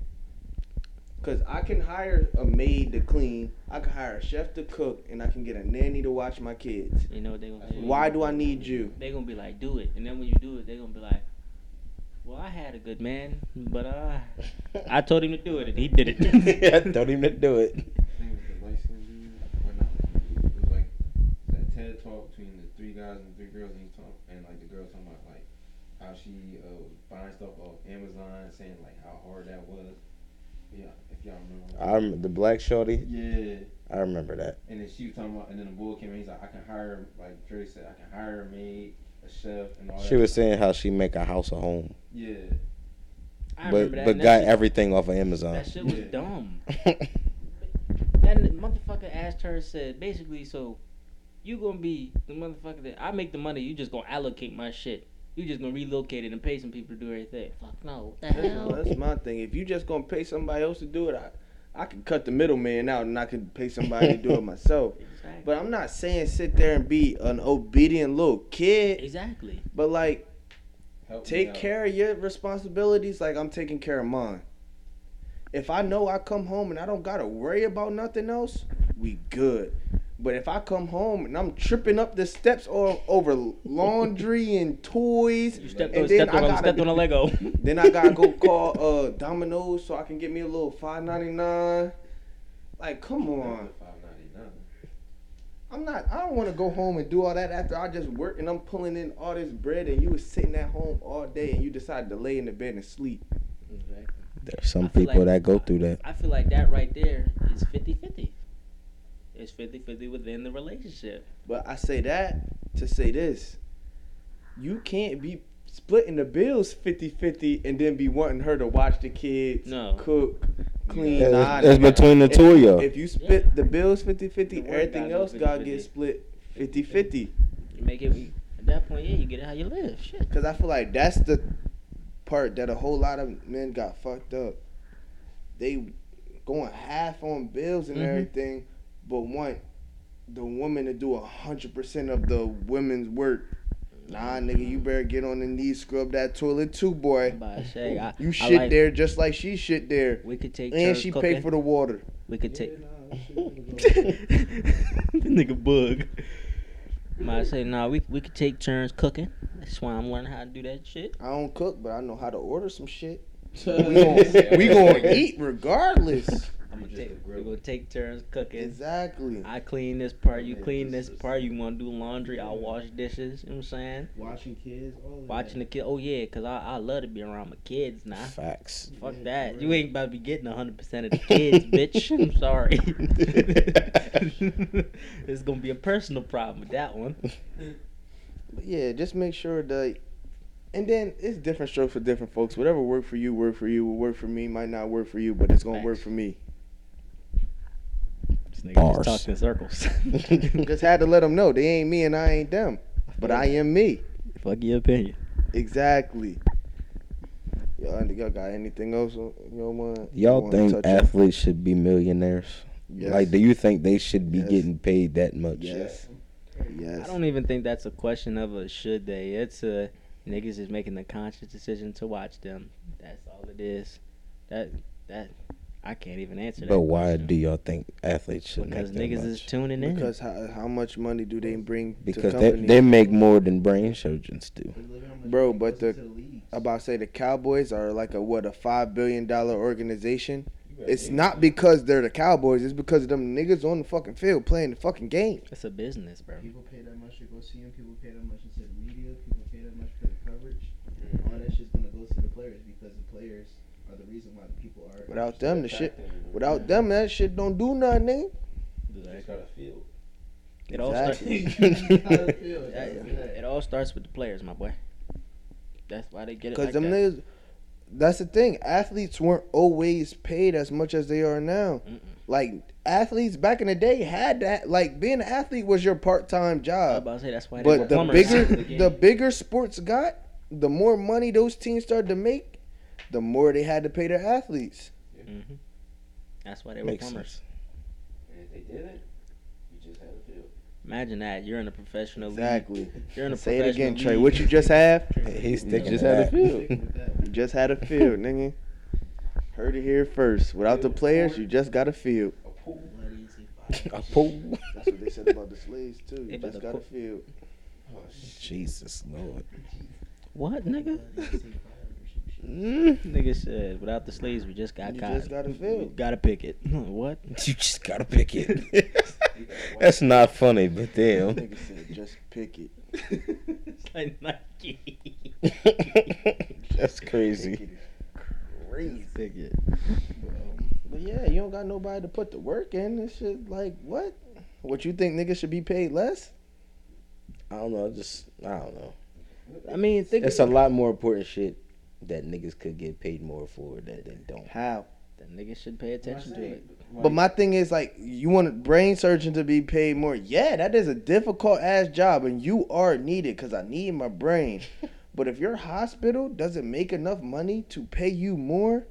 Cause I can hire a maid to clean, I can hire a chef to cook, and I can get a nanny to watch my kids. you know what they gonna do? Why do I need you? They gonna be like, do it, and then when you do it, they gonna be like, well, I had a good man, but uh, I told him to do it, and he did it. *laughs* yeah, *laughs* don't even do it. I think it was the light or not, it was like that TED talk between the three guys and the three girls, and he talk, and like the girl talking about like how she uh, was buying stuff off Amazon, saying like how hard that was. Yeah, if y'all remember. I rem- the black shorty. yeah, I remember that. and then she was talking about, and then the boy came in. He's like, I can hire, like Dre said, I can hire a maid, a chef, and all that. She was stuff. saying how she make a house a home, Yeah, I but remember that. but and that got shit- everything off of Amazon. That shit was Yeah. dumb. *laughs* That motherfucker asked her, said basically, so you gonna be the motherfucker that I make the money, you just gonna allocate my shit. You just gonna relocate it and pay some people to do everything. Fuck no. What the That's, hell? that's my thing. If you just gonna pay somebody else to do it, I, I can cut the middleman out and I can pay somebody to do it *laughs* myself. Exactly. But I'm not saying sit there and be an obedient little kid. exactly. But like, Help take care of your responsibilities like I'm taking care of mine. If I know I come home and I don't gotta worry about nothing else, we good. But if I come home and I'm tripping up the steps or over laundry *laughs* and toys, You stepped and on, then stepped I gotta stepped on a *laughs* Lego. then I gotta go *laughs* call uh Domino's so I can get me a little five ninety nine. Like, come on. Five ninety nine. I'm not. I don't want to go home and do all that after I just work and I'm pulling in all this bread and you was sitting at home all day and you decide to lay in the bed and sleep. Exactly. There's some people like- that go through that. I feel like that right there is 50-50. It's 50-50 within the relationship. But I say that to say this. You can't be splitting the bills 50-50 and then be wanting her to watch the kids, No. cook, clean. It's, Nah, it's nigga. between the two of y'all. If you split the bills 50-50, everything gotta go else got to get split 50-50. You make it at that point, yeah, you get it how you live. Shit. Cause I feel like that's the part that a whole lot of men got fucked up. They going half on bills and Mhm. everything, but want the woman to do a hundred percent of the women's work. Nah, nigga, you better get on the knees, scrub that toilet too, boy. But Shay, I, You I shit like- there just like she shit there, We could take and she cooking. pay for the water. We could take. Yeah, nah, that shit *laughs* gonna go- nigga bug. I say, nah, we we could take turns cooking. That's why I'm learning how to do that shit. I don't cook, but I know how to order some shit. *laughs* We Yeah. gon' we gonna eat regardless. I'm gonna take. a We're gonna take turns cooking. Exactly. I clean this part, you Yeah, clean just- this part. You want to do laundry, I'll wash dishes. You know what I'm saying? Watching kids, all of Watching the kid. Oh yeah, cause I I love to be around my kids now. Facts. Fuck Yeah, that. right. You ain't about to be getting 100% of the kids, *laughs* bitch. I'm sorry. *laughs* it's going to be a personal problem with that one. But yeah, just make sure that. And then it's different strokes for different folks. Whatever work for you, work for you. Will work for me, might not work for you, but it's gonna work for me. This nigga Bars. just talking in circles. *laughs* Just had to let them know they ain't me and I ain't them, but I am me. Fuck your opinion. Exactly. Y'all, y'all got anything else you want? Y'all think athletes should be millionaires? Yes. Like, do you think they should be Yes. getting paid that much? Yes. Yes. I don't even think that's a question of a should they. It's a niggas is making the conscious decision to watch them. That's all it is. That that I can't even answer that. But why question. do y'all think athletes should be? Because make that niggas is much? tuning in. Because how, how much money do they bring Because to they, companies? they make more than brain surgeons do. But look how much Bro, but goes the- about to say the Cowboys are like a what a five billion dollar organization. It's not because they're the Cowboys. It's because of them niggas on the fucking field playing the fucking game. It's a business, bro. People pay that much to go see them. People pay that much into the media. People pay that much for the coverage. All that shit's gonna go to the players because the players are the reason why the people are. Without them, the shit. Without them, that shit don't do nothing. Nigga. Just got a field. It all starts. *laughs* *laughs* It all starts with the players, my boy. That's why they get it. Because Like them that. niggas. That's the thing. Athletes weren't always paid as much as they are now. Mm-mm. Like athletes back in the day had that. Like being an athlete was your part time I was job. about to say that's why. they were But the bigger *laughs* The the bigger sports got, the more money those teams started to make, the more they had to pay their athletes. Mhm. That's why they were Makes plumbers. And if they didn't, you just had a field. Imagine that you're in a professional Exactly. league. You're in a Say it professional again, Trey. What you just have? He's You sticking just had a field. *laughs* You just had a field, nigga. Heard it here first. Without the players, you just got a field. A pool. *laughs* A pool. That's what they said about the slaves too. You just got a field. Oh. Jesus Lord. What, nigga? Mm. Nigga said, without the slaves, we just got You caught. just got a field. Gotta pick it. *laughs* what? *laughs* You just gotta pick it. *laughs* That's not funny, but damn. Nigga said just pick it. It's like Nike. That's crazy. Pick it is Crazy. Pick it. But yeah, you don't got nobody to put the work in. This shit like what? What you think niggas should be paid less? I don't know. Just I don't know. I mean, think It's a lot more important shit that niggas could get paid more for that they don't. How? that niggas should pay attention to it. But my thing is like, you want a brain surgeon to be paid more? Yeah, that is a difficult ass job, and you are needed because I need my brain. *laughs* but if your hospital doesn't make enough money to pay you more,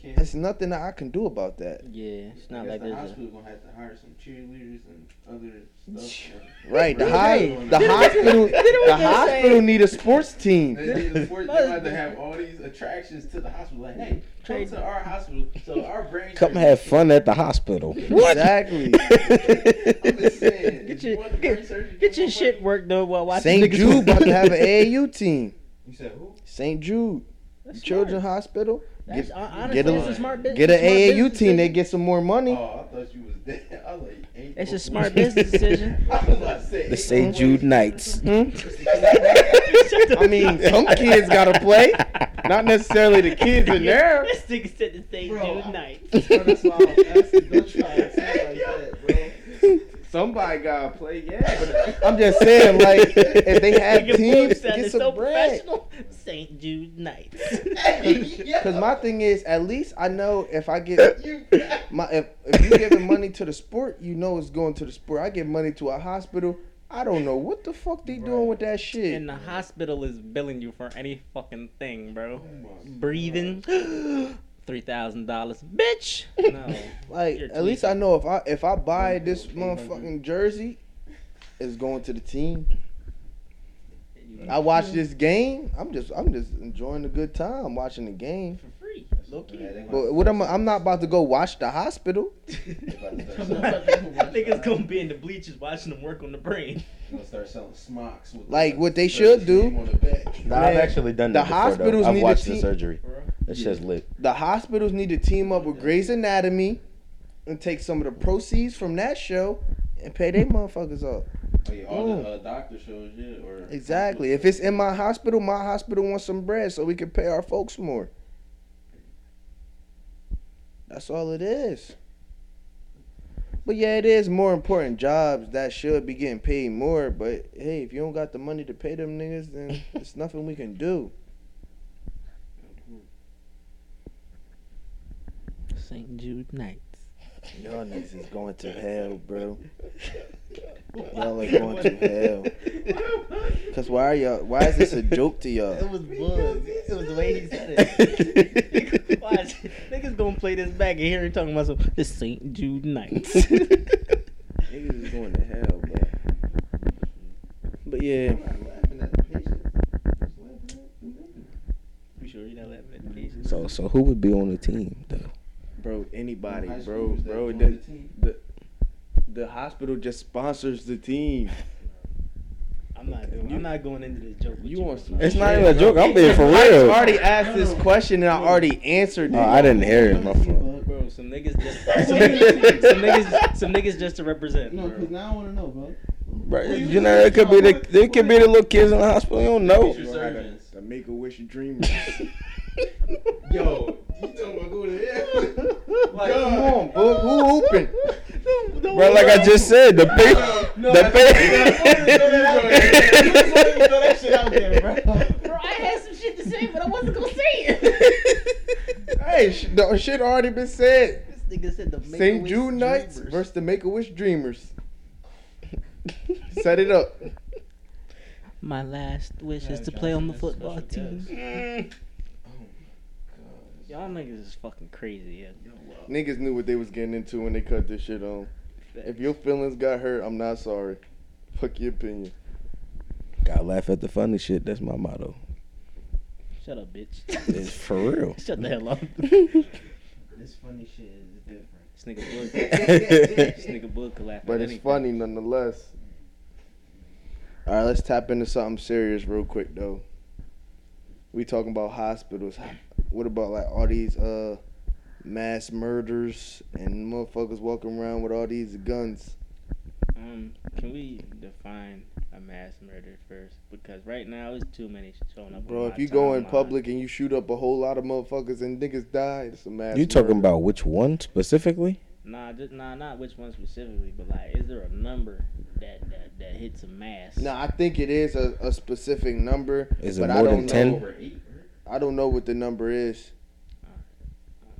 can't. There's nothing that I can do about that. Yeah, it's I not guess like the there's a, hospital gonna have to hire some cheerleaders and other stuff. *laughs* Right. The, high, the hospital *laughs* the hospital say- need a sports team. They, need *laughs* to force- they have to have all these attractions to the hospital. Like, hey, come Trade- to our hospital. So our brain. Come have fun at the hospital. What? Exactly. I'm just saying. Get if you your- want the brain surgery, get your shit on. worked though while watching St. Jude about to have an AAU team. You said who? St. Jude That's Children's smart. Hospital. That's, Get, honestly, get a- it's a smart business. get an AAU business team. They get some more money. Oh, I thought you was dead. *laughs* I was like, ain't It's a *laughs* smart business decision. *laughs* I was about to say, The St. Jude. Knights. Hmm? I mean, some kids gotta play. Not necessarily the kids in there. This nigga said the St. Jude Knights. Bro, that's why I'm asking. Don't try to say like that, bro. Somebody gotta play, yeah. But *laughs* I'm just saying, like, if they have Nigga teams, Boog get some so bread. professional. St. Jude Knights. *laughs* Because my thing is, at least I know if I get *laughs* my if, if you giving money to the sport, you know it's going to the sport. I give money to a hospital. I don't know what the fuck they doing with that shit. And the hospital is billing you for any fucking thing, bro. Oh Breathing. *gasps* Three thousand dollars, bitch. *laughs* No, Like at least I know if I if I buy this motherfucking jersey, it's going to the team. I watch this game. I'm just I'm just enjoying the good time watching the game. for free. Low key. Yeah, they gonna- But what am I, I'm not about to go watch the hospital. *laughs* Niggas gonna be in the bleachers watching them work on the brain. Gonna start selling smocks. With *laughs* Like the what they should do. the back. Nah, I've Man, actually done the before, hospitals though. I've need a watched the team- surgery. That shit's lit. The hospitals need to team up with Grey's Anatomy and take some of the proceeds from that show and pay their motherfuckers up. Oh, yeah, all the uh, doctor shows, yeah. Or Exactly. If it's in my hospital, my hospital wants some bread so we can pay our folks more. That's all it is. But yeah, it is more important jobs that should be getting paid more. But hey, if you don't got the money to pay them niggas, then *laughs* it's nothing we can do. St. Jude Knights. Y'all niggas is going to hell, bro. Y'all are going to hell. Cause why are y'all? Why is this a joke to y'all? It was buzz. It was the way he said it. *laughs* Watch, niggas gonna play this back and hear him talking about some the St. Jude Knights. Niggas is going to hell, bro. But yeah, laughing at the patient. Just laughing at the nigga. You sure you're not laughing at the? So, so who would be on the team though? Bro, anybody, bro, schoolers bro. The, the the the hospital just sponsors the team. *laughs* I'm not doing. I'm not going into this joke. With You you, want some It's not even a joke. I'm being for real. I already asked this question and I already answered it. I didn't hear it. My fault. bro. Some niggas just *laughs* some niggas, some niggas some niggas just to represent. No, because now I want to know, bro. Bro, you know, it could be the they could be the little kids in the hospital. You don't know. Future. The Make a Wish dreamers. *laughs* Yo, you talking about going to hell? like, come on, book. Who open? *laughs* Bro, like I just said, the pay, the *laughs* Throw that shit out there, bro. Bro, I had some shit to say, but I wasn't gonna say it. *laughs* hey, sh- the shit already been said. this nigga said the St. Make-A-Wish Jude Knights versus the Make a Wish Dreamers. Set it up. My last wish is to play on the football team. Y'all niggas is fucking crazy. Yeah. Niggas knew what they was getting into when they cut this shit on. If your feelings got hurt, I'm not sorry. Fuck your opinion. Gotta laugh at the funny shit. That's my motto. Shut up, bitch. It's for real. *laughs* Shut the hell up. *laughs* This funny shit is different. This nigga Boog. *laughs* this nigga Boog could laugh But at it's anything. funny nonetheless. All right, let's tap into something serious real quick though. We talking about hospitals. What about like all these uh mass murders and motherfuckers walking around with all these guns? Um, can we define a mass murder first? Because right now it's too many showing up. Bro, if you go in timeline. public and you shoot up a whole lot of motherfuckers and niggas die, it's a mass. You talking murder. about which one specifically? Nah, just, nah, not which one specifically, but like, is there a number that that, that hits a mass? No, I think it is a, a specific number. Is it but more I than don't I don't know what the number is.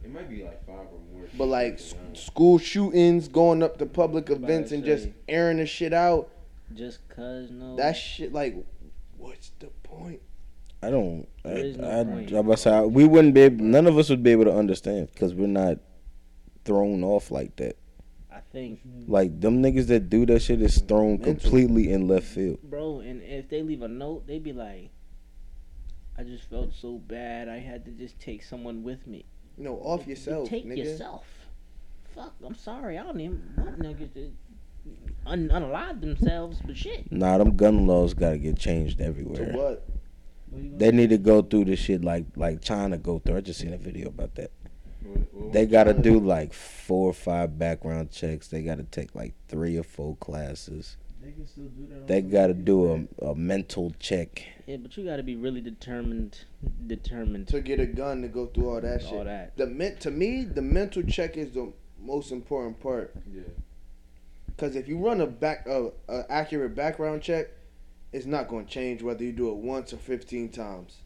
It might be like five or more. But like to s- school shootings, going up to public About to events and just airing the shit out. Just cause no. That shit, like, what's the point? I don't. I, There is no I, point. I, about to say, we wouldn't be. Able, none of us would be able to understand because we're not thrown off like that. I think, Like them niggas that do that shit is thrown Mental. completely in left field. bro, and if they leave a note, they'd be like, "I just felt so bad. I had to just take someone with me." You know, off You yourself, Take nigga. yourself. Fuck. I'm sorry. I don't even want niggas to un- unalive themselves, but shit. Nah, them gun laws gotta get changed everywhere. To everywhere. what? They need to go through the shit like like China go through. I just seen a video about that. What- what- They gotta do like four or five background checks. They gotta take like three or four classes. They can still do that. They gotta do a, a mental check. Yeah, but you got to be really determined, determined To get a gun to go through all that all shit. that. The men- to me, the mental check is the most important part. Yeah. Because if you run a back a, a accurate background check, it's not going to change whether you do it once or fifteen times.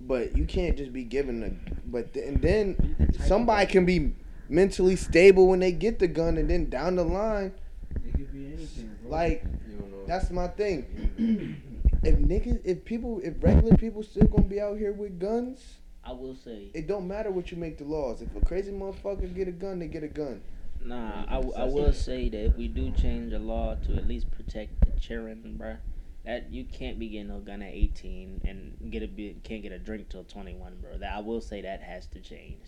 But you can't just be given a. But th- and then somebody can be mentally stable when they get the gun, and then down the line, It could be anything. Bro. Like You don't know. that's my thing. *clears throat* if niggas, if people, if regular people still gonna be out here with guns, I will say, it don't matter what you make the laws. If a crazy motherfucker get a gun, they get a gun. nah, I, w- I will say that if we do change the law to at least protect the children, bruh, that you can't be getting a gun at 18 and get a bit, can't get a drink till 21, bro. That I will say that has to change.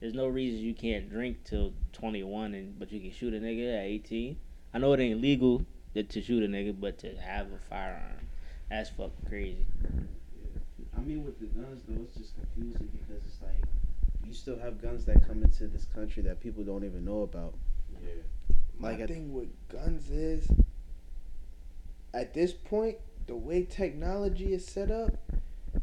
There's no reason you can't drink till 21 and but you can shoot a nigga at 18. I know it ain't legal to, to shoot a nigga, but to have a firearm, that's fucking crazy. I mean, with the guns though, it's just confusing because it's like you still have guns that come into this country that people don't even know about. Yeah. My Like at- thing with guns is, at this point, the way technology is set up,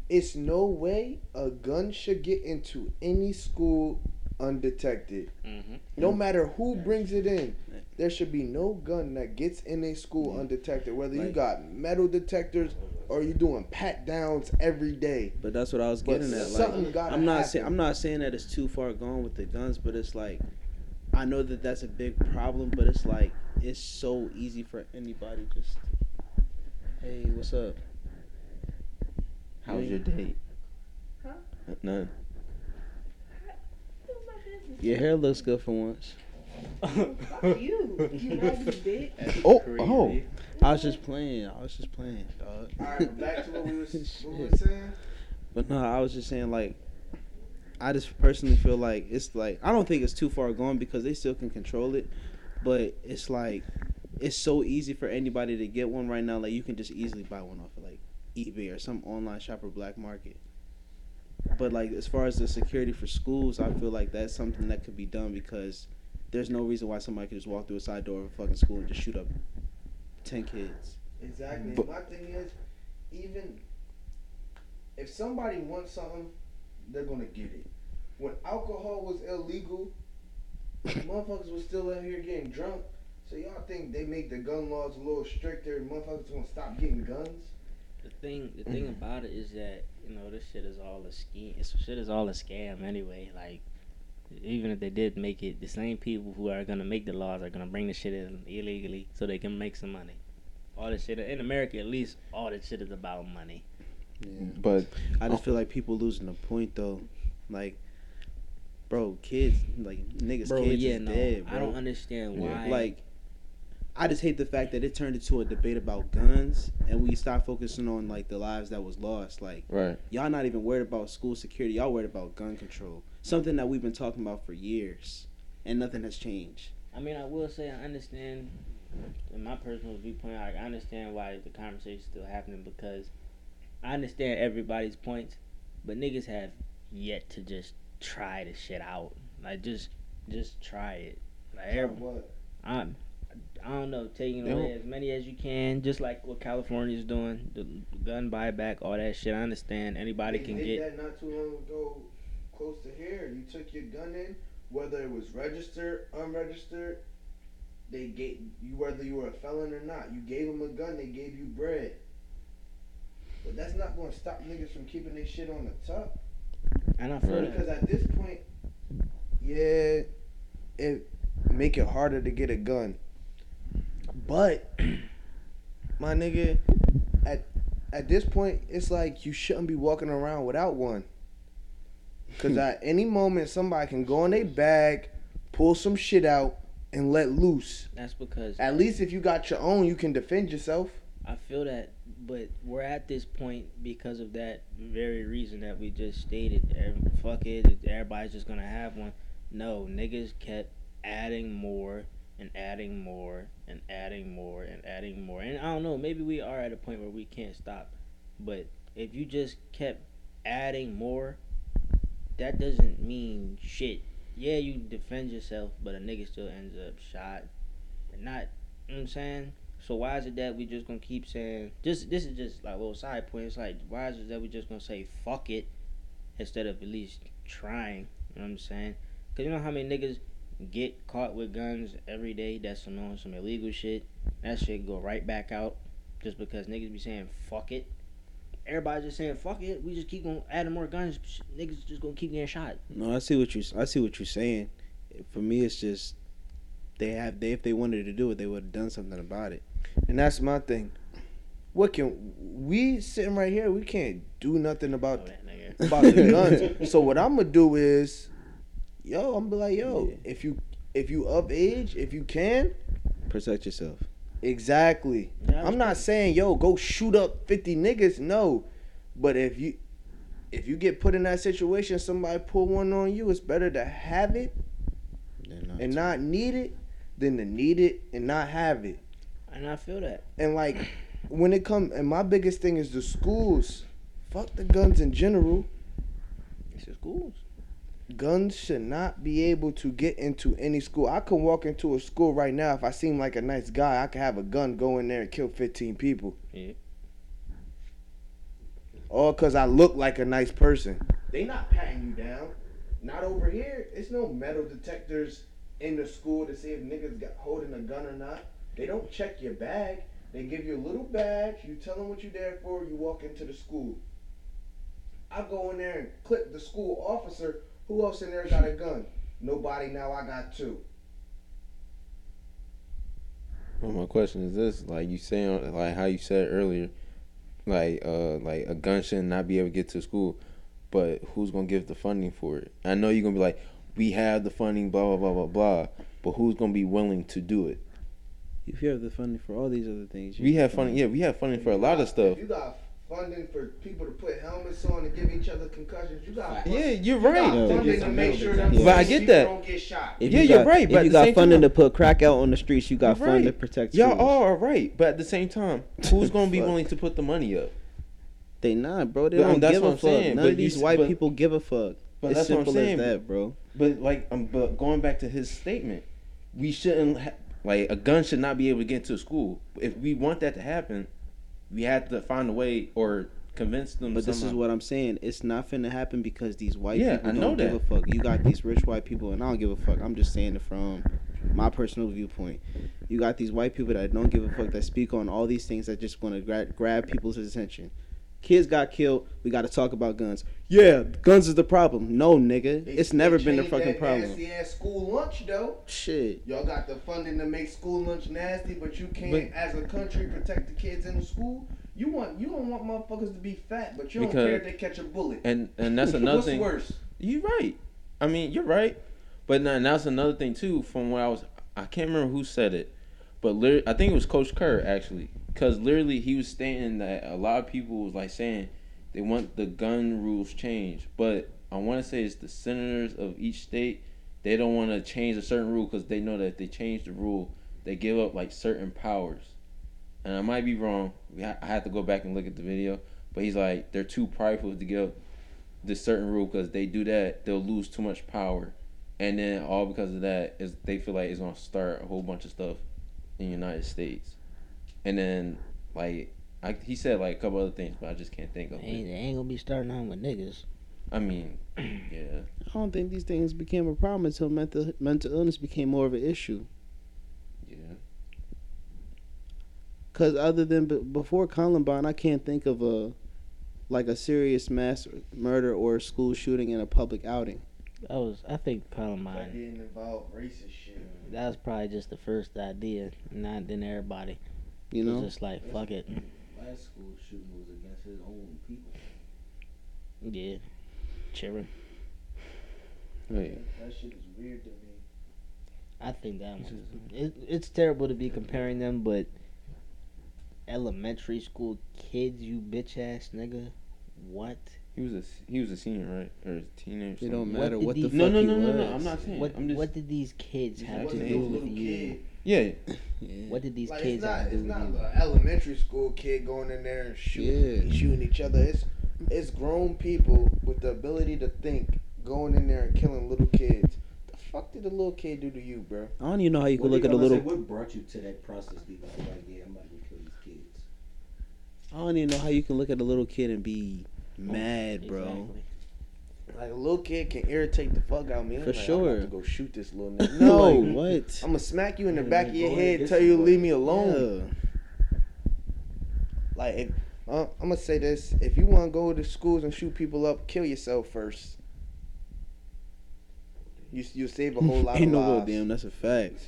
it's no way a gun should get into any school undetected. Mm-hmm. No matter who brings it in, there should be no gun that gets in a school mm. undetected. Whether you got metal detectors or you doing pat downs every day. But that's what I was But getting at. something Like, gotta I'm not saying I'm not saying that it's too far gone with the guns, but it's like I know that that's a big problem, but it's like it's so easy for anybody just. Hey, what's up? How was your date? Huh? None. Who's my business? Your hair looks good for once. Fuck you. You raggedy bitch. Oh, oh! I was just playing. I was just playing, dog. All right, back to what we was, *laughs* what we was saying. But no, I was just saying like I just personally feel like it's like I don't think it's too far gone because they still can control it, but it's like it's so easy for anybody to get one right now. Like you can just easily buy one off of like eBay or some online shop or black market. But like as far as the security for schools, I feel like that's something that could be done because there's no reason why somebody could just walk through a side door of a fucking school and just shoot up ten kids. Exactly. But- My thing is, even if somebody wants something, they're gonna get it. When alcohol was illegal, motherfuckers was still out here getting drunk. So y'all think they make the gun laws a little stricter? and Motherfuckers gonna stop getting guns? The thing, the thing about it is that you know this shit is all a scheme. This shit is all a scam anyway. Like, even if they did make it, the same people who are gonna make the laws are gonna bring the shit in illegally so they can make some money. All this shit in America, at least, all this shit is about money. But I just feel like people losing the point though. Like, bro, kids, like niggas, Bro, kids yeah, is no, dead, bro. I don't understand Yeah. why. Like, I just hate the fact that it turned into a debate about guns, and we stopped focusing on like the lives that was lost. Like, right. y'all not even worried about school security. Y'all worried about gun control, something that we've been talking about for years, and nothing has changed. I mean, I will say I understand. In my personal viewpoint, I understand why the conversation is still happening because I understand everybody's points, but niggas have yet to just try the shit out. Like, just, just try it. Like, every, what? I, I don't know, taking away as many as you can, just like what California's doing, the gun buyback, all that shit. I understand anybody They can did get. that not too long ago, close to here. You took your gun in, whether it was registered, unregistered. They gave you whether you were a felon or not. You gave them a gun. They gave you bread. But that's not going to stop niggas from keeping their shit on the top. And I feel Because that. at this point, yeah, it make it harder to get a gun. But *clears throat* my nigga, at at this point, it's like you shouldn't be walking around without one. Cause at any moment, somebody can go in their bag, pull some shit out, and let loose. That's because At least if you got your own, you can defend yourself. I feel that, but we're at this point because of that very reason that we just stated. Fuck it, everybody's just gonna have one. No, niggas kept adding more and adding more and adding more and adding more. And I don't know, maybe we are at a point where we can't stop. But if you just kept adding more, that doesn't mean shit. Yeah, you defend yourself, but a nigga still ends up shot. Not, you know what I'm saying? So why is it that we just gonna keep saying this? This is just like little side point. It's like why is it that we just gonna say fuck it instead of at least trying? You know what I'm saying? Cause you know how many niggas get caught with guns every day? That's some some illegal shit. That shit go right back out just because niggas be saying fuck it. Everybody just saying fuck it. We just keep on adding more guns. Niggas just gonna keep getting shot. No, I see what you I see what you're saying. For me, it's just they have they if they wanted to do it, they would have done something about it. And that's my thing. What can we sitting right here? We can't do nothing Oh, about nigga. *laughs* about the guns. *laughs* So what I'm gonna do is, yo, I'm gonna be like, yo, Yeah. if you if you of age, if you can, Protect yourself. Exactly. Yeah, I'm not saying yo go shoot up 50 niggas, no. But if you if you get put in that situation, somebody pull one on you, it's better to have it not and not need it than to need it and not have it. And I feel that. And like when it come and my biggest thing is the schools. Fuck the guns in general. It's the schools. Guns should not be able to get into any school. I can walk into a school right now if I seem like a nice guy. I could have a gun go in there and kill 15 people. Yeah. All because I look like a nice person. They not patting you down. Not over here. It's no metal detectors in the school to see if niggas got holding a gun or not. They don't check your bag. They give you a little badge. You tell them what you there for. You walk into the school. I go in there and clip the school officer. Who else in there got a gun? Nobody. Now I got two. Well, my question is this: like you saying, like how you said earlier, like uh, like a gun should not be able to get to school, but who's gonna give the funding for it? I know you're gonna be like, we have the funding, blah blah blah blah blah, but who's gonna be willing to do it? If you have the funding for all these other things, We have funding, yeah, we have funding for a lot of stuff. If you got funding for people to put helmets on and give each other concussions, you got Yeah, you're you got right. Yeah. funding to make sure that But I get that. don't get shot. If Yeah, you you're got- right, but If you got funding time- to put crack out on the streets, you got funding right. to protect. Y'all schools. are right, but at the same time, who's gonna be *laughs* willing to put the money up? They not, bro. They But, um, don't that's give what a I'm fuck. saying, None but of these s- white but- people give a fuck. But it's that's what I'm saying. as that, bro. But like, um, but going back to his statement, we shouldn't ha- like a gun should not be able to get into a school. If we want that to happen, we have to find a way or convince them. But this is what I'm saying. It's not finna happen because these white Yeah, people I don't give a fuck. You got these rich white people, and I don't give a fuck. I'm just saying it from my personal viewpoint. You got these white people that don't give a fuck that speak on all these things that just want to gra- grab people's attention. Kids got killed. We got to talk about guns. Yeah, guns is the problem. No, nigga, They- it's never been the fucking that problem. Nasty ass school lunch though. Shit. Y'all got the funding to make school lunch nasty, but you can't, But- as a country, protect the kids in the school. You want you don't want motherfuckers to be fat, but you don't care if they catch a bullet. and and that's *laughs* another What's thing. worse? You're right. I mean, you're right. But now, that's another thing too. From what I was, I can't remember who said it, but I think it was Coach Kerr actually, because literally he was stating that a lot of people was like saying they want the gun rules changed, but I want to say it's the senators of each state. They don't want to change a certain rule because they know that if they change the rule, they give up like certain powers. And I might be wrong. I have to go back and look at the video. But he's like, they're too prideful to give this certain rule because they do that, they'll lose too much power, and then all because of that is they feel like it's gonna start a whole bunch of stuff in the United States, and then like I, he said like a couple other things, but I just can't think of Hey, it. they ain't gonna be starting on with niggas. I mean, *clears throat* yeah, I don't think these things became a problem until mental mental illness became more of an issue. yeah. Cause other than b- before Columbine, I can't think of a like a serious mass murder or school shooting in a public outing. That was, I think, Columbine. That didn't involve racist shit. That was probably just the first idea, not then everybody. You was know, just like fuck it. last school shooting was against his own people. Yeah, cheering. Wait, That shit is weird to me. I think that one. It, it's terrible to be comparing them, but elementary school kids, you bitch ass nigga. What? he was a he was a senior, right, or a teenager? It don't matter did what the these- fuck No, no, he no, no, no. I'm not saying. What? I'm just. What did these kids have to do with you? kid. Yeah, Yeah. What did these Like, kids it's not, have it's not an elementary school kid going in there and shooting, Yeah. shooting each other. It's it's grown people with the ability to think going in there and killing little kids. The fuck did the little kid do to you, bro? I don't even know how you What could look they at a little. Say, what brought you to that process? They was like, yeah, I'm about to kill these kids. I don't even know how you can look at a little kid and be mad, bro. Exactly. Like a little kid can irritate the fuck out of me. I'm For like, I'm sure. about to go shoot this little *laughs* nigga. No, Like, what? I'm gonna smack you in the back of your head, tell you to leave me alone. Yeah. Like, if, uh, I'm gonna say this: if you want to go to schools and shoot people up, kill yourself first. You you save a whole *laughs* lot Ain't of no lives. damn, that's a fact.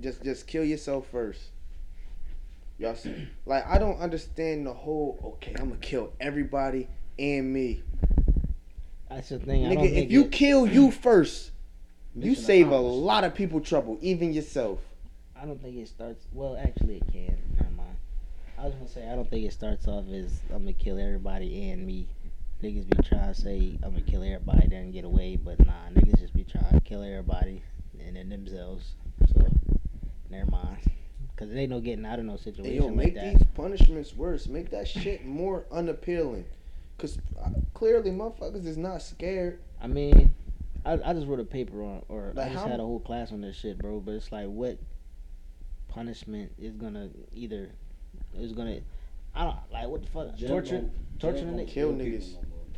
Just just kill yourself first. Y'all see, like I don't understand the whole. Okay, I'm gonna kill everybody and me, That's the thing. I don't nigga. think If you it- kill you *clears throat* first, you save a lot of people trouble, even yourself. I don't think it starts. Well, actually, it can. Never mind. I was gonna say I don't think it starts off as I'm gonna kill everybody and me. Niggas be trying to say I'm gonna kill everybody, then get away, but nah, niggas just be trying to kill everybody and then themselves. So, never mind. Cause there ain't no getting out of no situation Hey, yo, like make that. these punishments worse. Make that shit more unappealing. Cause uh, clearly, motherfuckers is not scared. I mean, I, I just wrote a paper on, or Like I just how- had a whole class on this shit, bro. But it's like, what punishment is gonna either is gonna, I don't like what the fuck Jail torture, don't- torture jail the don't Kill niggas.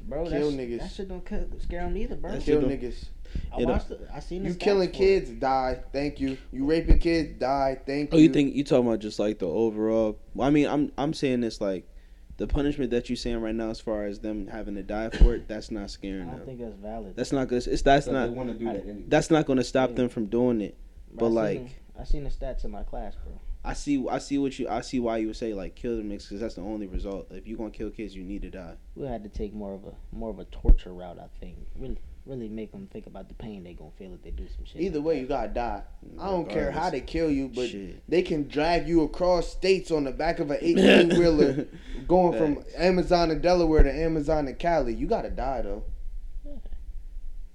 bro. kill that's, niggas. That shit don't ca- scare them either, bro. That Kill niggas. I it watched. The, I seen You killing for it. kids, die. Thank you. You raping kids, die. Thank Oh, you. Oh, you think you talking about just like the overall? Well, I mean, I'm I'm saying this like the punishment that you're saying right now, as far as them having to die for it, that's not I scaring don't them. think that's valid. That's not good. It's that's not they do that anyway. that's not going to stop Yeah. them from doing it. Bro, but, I like- the- I seen the stats in my class, bro. I see I see what you I see why you would say like kill the mix because that's the only result. If you gonna kill kids, you need to die. We had to take more of a more of a torture route. I think really really make them think about the pain they gonna feel if they do some shit. Either like way, that. you gotta die. I don't care how they kill you, but Shit. they can drag you across states on the back of an *laughs* 18 wheeler going from Amazon to Delaware to Amazon to Cali. You gotta die though.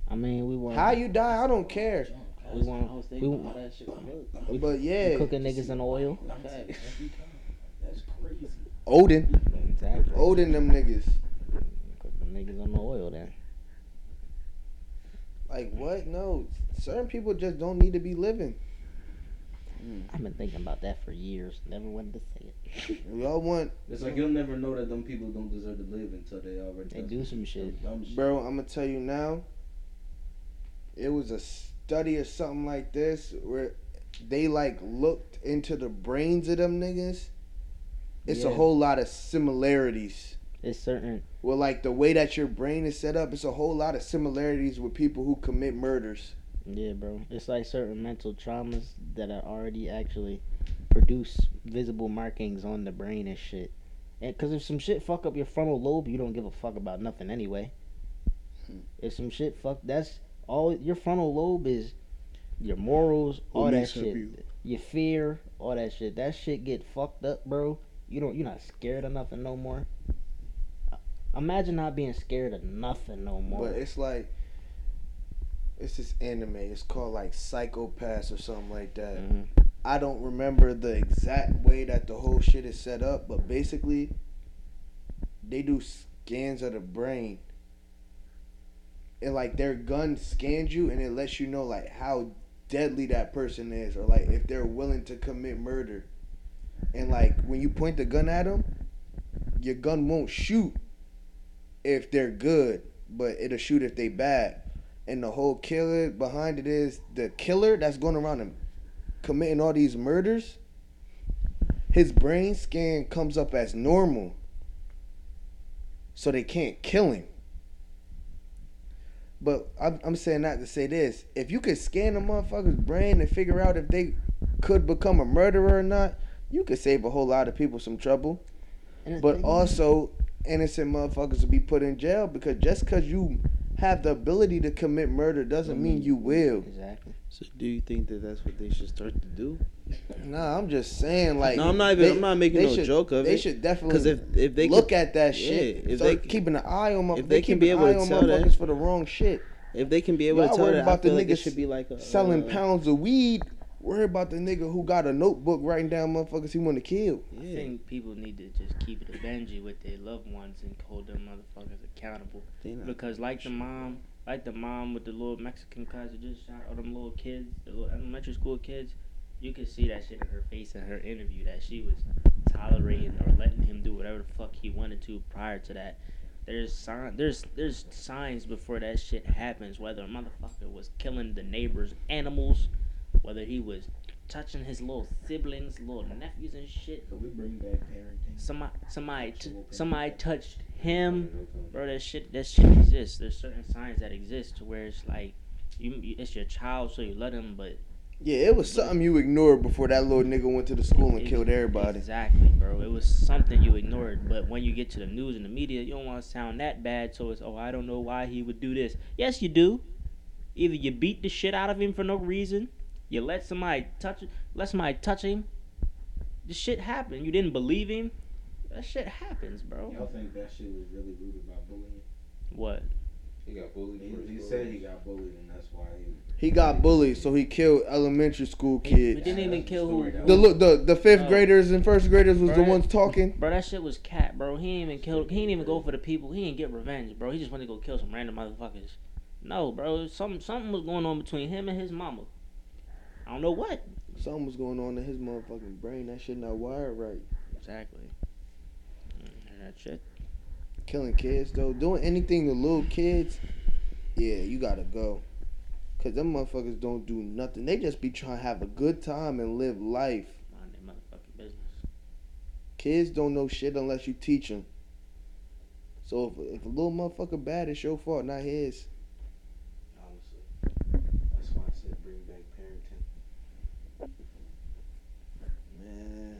I mean, we want How you die, I don't care. we want we, thinking how that shit work. we, But we yeah, cooking niggas in oil. That's crazy. Odin, Exactly. Odin, them niggas. Cooking niggas on the oil then. Like what? No, certain people just don't need to be living. Mm. I've been thinking about that for years. Never wanted to say it. *laughs* We all want, It's like you'll never know that them people don't deserve to live until they already They do some shit. Shit. bro. I'm gonna tell you now. It was a study or something like this where they like looked into the brains of them niggas. It's a whole lot of similarities. It's certain. Well, like the way that your brain is set up, it's a whole lot of similarities with people who commit murders. Yeah, bro. It's like certain mental traumas that are already actually produce visible markings on the brain and shit. And because if some shit fuck up your frontal lobe, you don't give a fuck about nothing anyway. If some shit fuck, that's all. Your frontal lobe is your morals, all that shit. you. Your fear, all that shit. That shit get fucked up, bro. You don't. You're not scared of nothing no more. Imagine not being scared of nothing no more. But it's like it's this anime. It's called like Psycho-Pass or something like that. Mhm. I don't remember the exact way that the whole shit is set up, but basically, they do scans of the brain. And like their gun scans you, and it lets you know like how deadly that person is, or like if they're willing to commit murder. And like when you point the gun at them, your gun won't shoot if they're good, but it'll shoot if they bad. And the whole killer behind it is the killer that's going around and committing all these murders, his brain scan comes up as normal. So they can't kill him. But I'm, I'm saying that to say this. If you could scan a motherfucker's brain and figure out if they could become a murderer or not, you could save a whole lot of people some trouble. But also innocent motherfuckers to be put in jail because just because you have the ability to commit murder doesn't mean you will. Exactly. So do you think that that's what they should start to do? Nah, I'm just saying like. no, I'm not even. they- I'm not making no should- joke of They it. They should definitely Because if if they look could, at that yeah, shit. if they- keeping an eye on motherfuckers. if they can be an able eye to on tell that- motherfuckers for the wrong shit. if they can be able Y'all to tell that, about I the feel like it should be like a, Selling uh, pounds of weed. Worry about the nigga who got a notebook writing down motherfuckers he want to kill. I think people need to just keep it a Benji with their loved ones and hold them motherfuckers accountable. Because like the mom, like the mom with the little Mexican cousin just shot all them little kids, the little elementary school kids, you could see that shit in her face in her interview that she was tolerating or letting him do whatever the fuck he wanted to prior to that. There's sign, there's there's signs before that shit happens. Whether a motherfucker was killing the neighbors' animals, whether he was touching his little siblings, little nephews and shit. Could we bring back parenting? Somebody, somebody, t- somebody touched him, bro. That shit, that shit exists. There's certain signs that exist to where it's like, you, you it's your child, so you let him, but Yeah, it was something you ignored before that little nigga went to the school and killed everybody. Exactly, bro. It was something you ignored, but when you get to the news and the media, you don't want to sound that bad. So it's, oh, I don't know why he would do this. Yes, you do. Either you beat the shit out of him for no reason, you let somebody touch, let somebody touch him. This shit happened. You didn't believe him. That shit happens, bro. Y'all think that shit was really rooted by bullying? What? He got bullied. He, he said he got bullied, and that's why he. He got bullied, so he killed elementary school kids. He, kids. didn't even kill who. Story, The look, the the fifth No. graders and first graders was the Right. ones talking. Bro, that shit was cat, bro. He ain't even kill. He ain't even go for the people. He didn't get revenge, bro. He just wanted to go kill some random motherfuckers. No, bro. Something something was going on between him and his mama. I don't know what. Something was going on in his motherfucking brain. That shit not wired right. Exactly. Mm, That shit. Killing kids though, doing anything to little kids, yeah, you gotta go. Cause them motherfuckers don't do nothing. They just be trying to have a good time and live life. Mind their motherfucking business. Kids don't know shit unless you teach them. So if, if a little motherfucker bad, it's your fault, not his. Honestly, that's why I said bring back parenting. Man,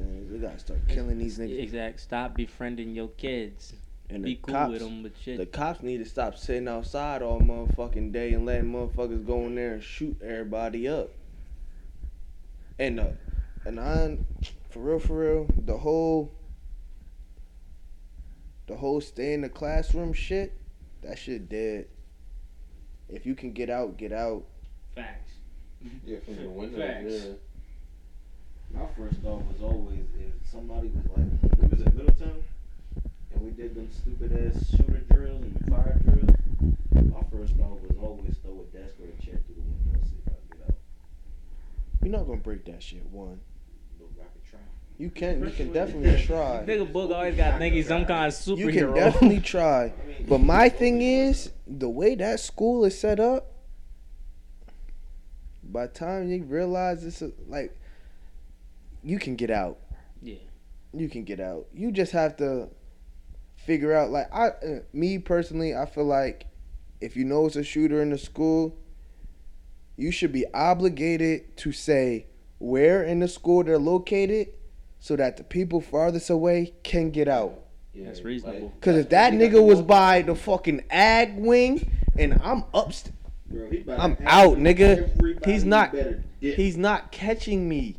all saying we gotta start killing these niggas. Exact. Stop befriending your kids. And Be the cool cops, with them, but shit. the cops need to stop sitting outside all motherfucking day and letting motherfuckers go in there and shoot everybody up. And uh, and I, for real, for real, the whole, the whole stay in the classroom shit, that shit dead. If you can get out, get out. Facts. Yeah, from the window. Facts. Yeah. My first thought was always if somebody was like, we was in Middletown, and we did them stupid ass shooter drills and fire drills. My first thought was always throw a desk or a chair through the window and see if I can get out. You're not gonna break that shit. One, But I could try. you can, you can *laughs* definitely try. Nigga Book always got think he's some kind of superhero. You can definitely try. But my thing is, the way that school is set up, by the time you realize it's a, like, you can get out. Yeah. You can get out. You just have to figure out. Like I, uh, me personally, I feel like if you know it's a shooter in the school, you should be obligated to say where in the school they're located, so that the people farthest away can get out. Yeah, That's reasonable. Cause if that nigga was by the fucking ag wing and I'm upst, Bro, he I'm out, nigga. He's not- he's not catching me.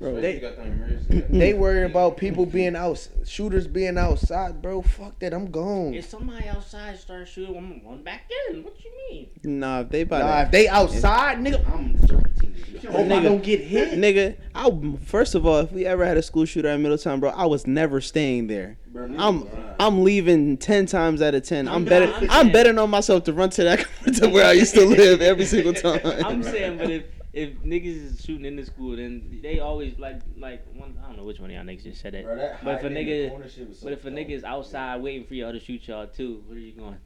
Right. Bro, they- you got the emergency. *clears throat* They worry about people being out, shooters being outside, bro. Fuck that, I'm gone. If somebody outside starts shooting, I'm going back in. What you mean? Nah, if they about Nah, if they outside, nigga, I'm serpentine. hope I don't get hit. Nigga, I first of all, if we ever had a school shooter at Middletown, bro, I was never staying there. I'm I'm leaving ten times out of 10 I'm, I'm better. I'm I'm, betting on myself to run to that *laughs* to where I used to live every single *laughs* time. I'm saying, but if if niggas is shooting in the school, then they always like like one. I don't know which one of y'all niggas just said that. But if a nigga, but if a nigga is outside waiting for y'all to shoot y'all too, where are you going?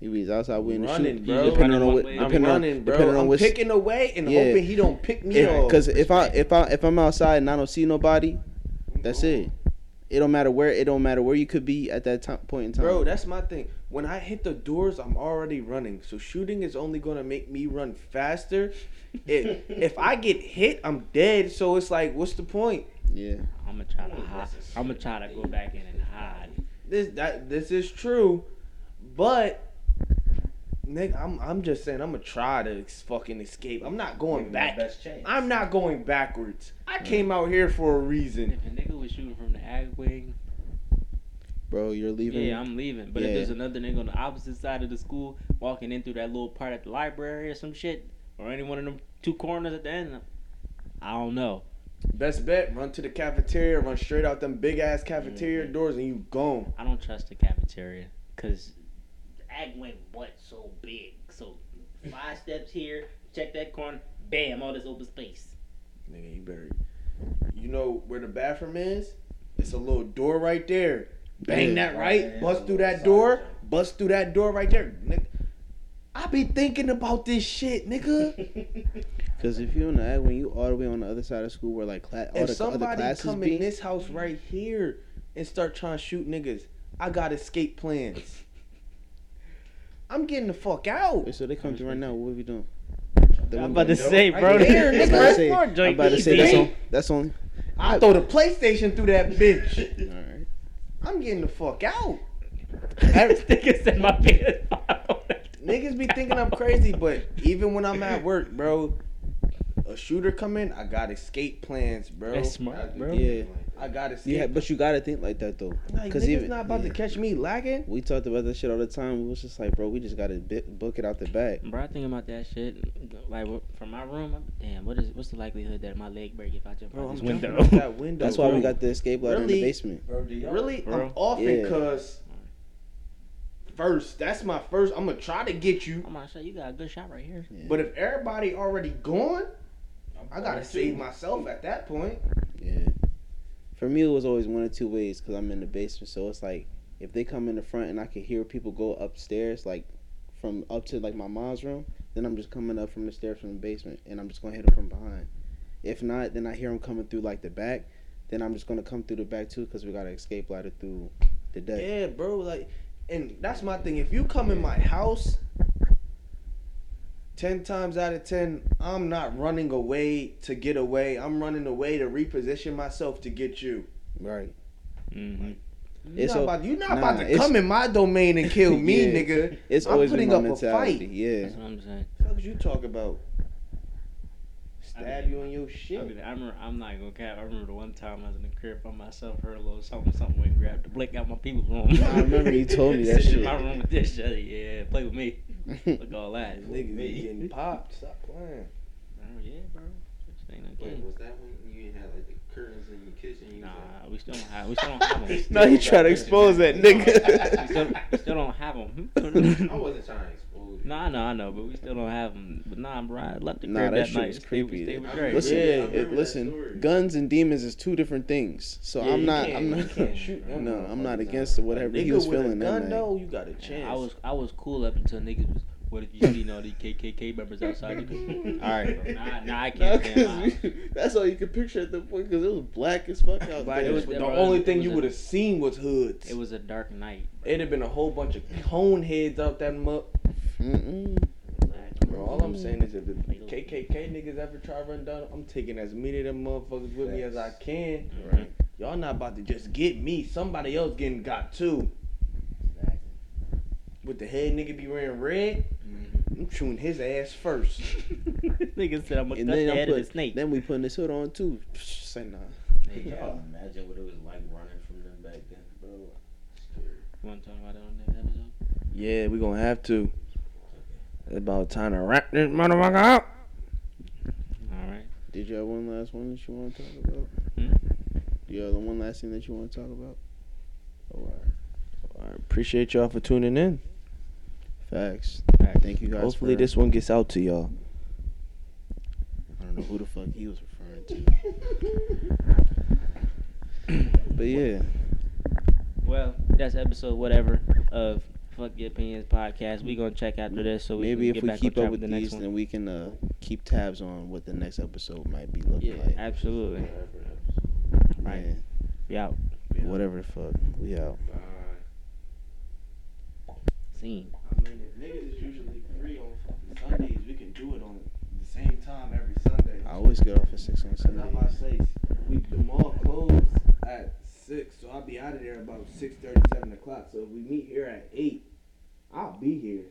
he was outside waiting to shoot, bro. depending on what, one way. I'm depending on, bro. depending on I'm which, picking away and Yeah. hoping he don't pick me off. because if I if I if I'm outside and I don't see nobody, that's it. It don't matter where it don't matter where you could be at that time, point in time. Bro, that's my thing. When I hit the doors, I'm already running. So shooting is only gonna make me run faster. If *laughs* if I get hit, I'm dead. So it's like, what's the point? Yeah. I'm gonna try to hide. I'm gonna try to go back in and hide. This that this is true, but nigga, I'm I'm just saying I'm gonna try to ex- fucking escape. I'm not going back. I'm not going backwards. I came out here for a reason. If a nigga was shooting from the ag wing, Bro, you're leaving. yeah, I'm leaving. But Yeah. if there's another nigga on the opposite side of the school walking in through that little part at the library or some shit, or any one of them two corners at the end, I don't know. Best bet: run to the cafeteria, run straight out them big ass cafeteria mm-hmm. doors, and you gone. I don't trust the cafeteria because the ag wing butt so big. So five steps here, check that corner, bam, all this open space. Nigga, you better. You know where the bathroom is? It's a little door right there. Bang that right, bust through that door, bust through that door right there. Nigga, I be thinking about this shit, nigga. *laughs* Because if you're in the when you all the way on the other side of school where like cla- all if the other somebody classes come be, in this house right here and start trying to shoot niggas, I got escape plans. I'm getting the fuck out. Wait, so they come through right now. What are we doing? The I'm about to say, Right bro. there, this nigga. is I'm about to say- I'm about to say that's on. That's only. I throw the PlayStation through that bitch. I'm getting the fuck out. This *laughs* nigga said my PS5. Niggas be thinking I'm crazy, but even when I'm at work, bro, a shooter come in, I got escape plans, bro. That's smart, bro. Yeah. I got escape. Yeah, but you gotta think like that though. like, Cause niggas even not about yeah. to catch me lagging. We talked about that shit all the time. We was just like, bro, we just gotta bit, book it out the back. Bro, I think about that shit. Like from my room, I'm, damn. What is what's the likelihood that my leg break if I jump Bro, out I'm this jumping window? out that *laughs* window. That's why bro. we got the escape ladder in the basement. Bro, do y'all Really, Bro. I'm offing Yeah. cause first. That's my first. I'm gonna try to get you, I'm gonna say you got a good shot right here. but if everybody already gone, I gotta save myself at that point. Yeah. For me, it was always one of two ways because I'm in the basement. So it's like if they come in the front and I can hear people go upstairs, like from up to like my mom's room, then I'm just coming up from the stairs from the basement and I'm just gonna hit them from behind. If not, then I hear them coming through like the back. Then I'm just gonna come through the back too because we got to escape ladder through the deck. Yeah, bro. Like, and that's my thing. If you come in my house, ten times out of ten, I'm not running away to get away. I'm running away to reposition myself to get you. Right. Mm-hmm. You're It's not, a- about, you're not nah, about to come in my domain and kill me, Yeah. nigga. It's I'm always putting been my up a mentality. fight. Yeah. That's what I'm saying. What you talk about? Stab you in your I, shit. mean, I remember, I'm not gonna cap. I remember the one time I was in the crib by myself, heard a little something, something, went and grabbed the blick out my people room. I remember you told me *laughs* that shit. in my room with this shit. Yeah, play with me. *laughs* Look all that. Niggas be getting popped. Stop playing. Oh, yeah, bro. This ain't a Wait, game. was that when you had like the curtains in your kitchen? You Nah, was we still don't have. We still don't have them. *laughs* now you try to expose that we, nigga. *laughs* still, we still don't have them. I wasn't trying to expose. You. Nah, I know, I know, but we still don't have them. But nah, bro, I left the Nah, crib that that, shit night. was Stay- creepy. Stay with I Dre. remember- Listen, Yeah, it- listen. Guns and demons is two different things. So Yeah, I'm not. I'm not. shoot *laughs* No, I'm not motherfuckers. against whatever he was feeling a that gun night. though, you got a chance. I was I was cool up until niggas was. What if you seen all these KKK members outside? *laughs* all right, bro. Nah, nah, I can't stand 'cause my- we- that's all you could picture at the point because it was black as fuck out Black there. was, the was- only thing you would have seen was hoods. It was a dark night. It'd have been a whole bunch of cone heads out that mug. Mm-mm. Bro, all I'm saying is if the KKK niggas ever try to run down, I'm taking as many of them motherfuckers with me as I can. Right. Y'all not about to just get me. Somebody else getting got too. With the head nigga be wearing red, I'm chewing his ass first. *laughs* Nigga said I'm gonna cut then the I'm head of the snake. then we putting this hood on too. Say nah. Hey, y'all imagine what it was like running from them back then, bro. You wanna talk about it on that episode? Yeah, we gonna have to. It's about time to wrap this motherfucker up. All right. Did you have one last one that you want to talk about? Hmm? Do you have the one last thing that you want to talk about? Oh, all right. I appreciate y'all for tuning in. Facts. Facts. Thank you guys. Hopefully for, this one gets out to y'all. I don't know who the fuck he was referring to. *coughs* but yeah, Well, that's episode whatever of Fuck Your Opinions podcast. We gonna check after this so we maybe can if get we back keep up with the next these, one. then we can uh, keep tabs on what the next episode might be looking Yeah, like. absolutely. Right. Yeah. We out. Whatever the fuck. We out seen. I mean, if niggas is usually free on fucking Sundays, we can do it on the same time every Sunday. I always get off at six on Sunday. And I say we the mall closes at six, so I'll be out of there about six thirty, seven o'clock. So if we meet here at eight, I'll be here.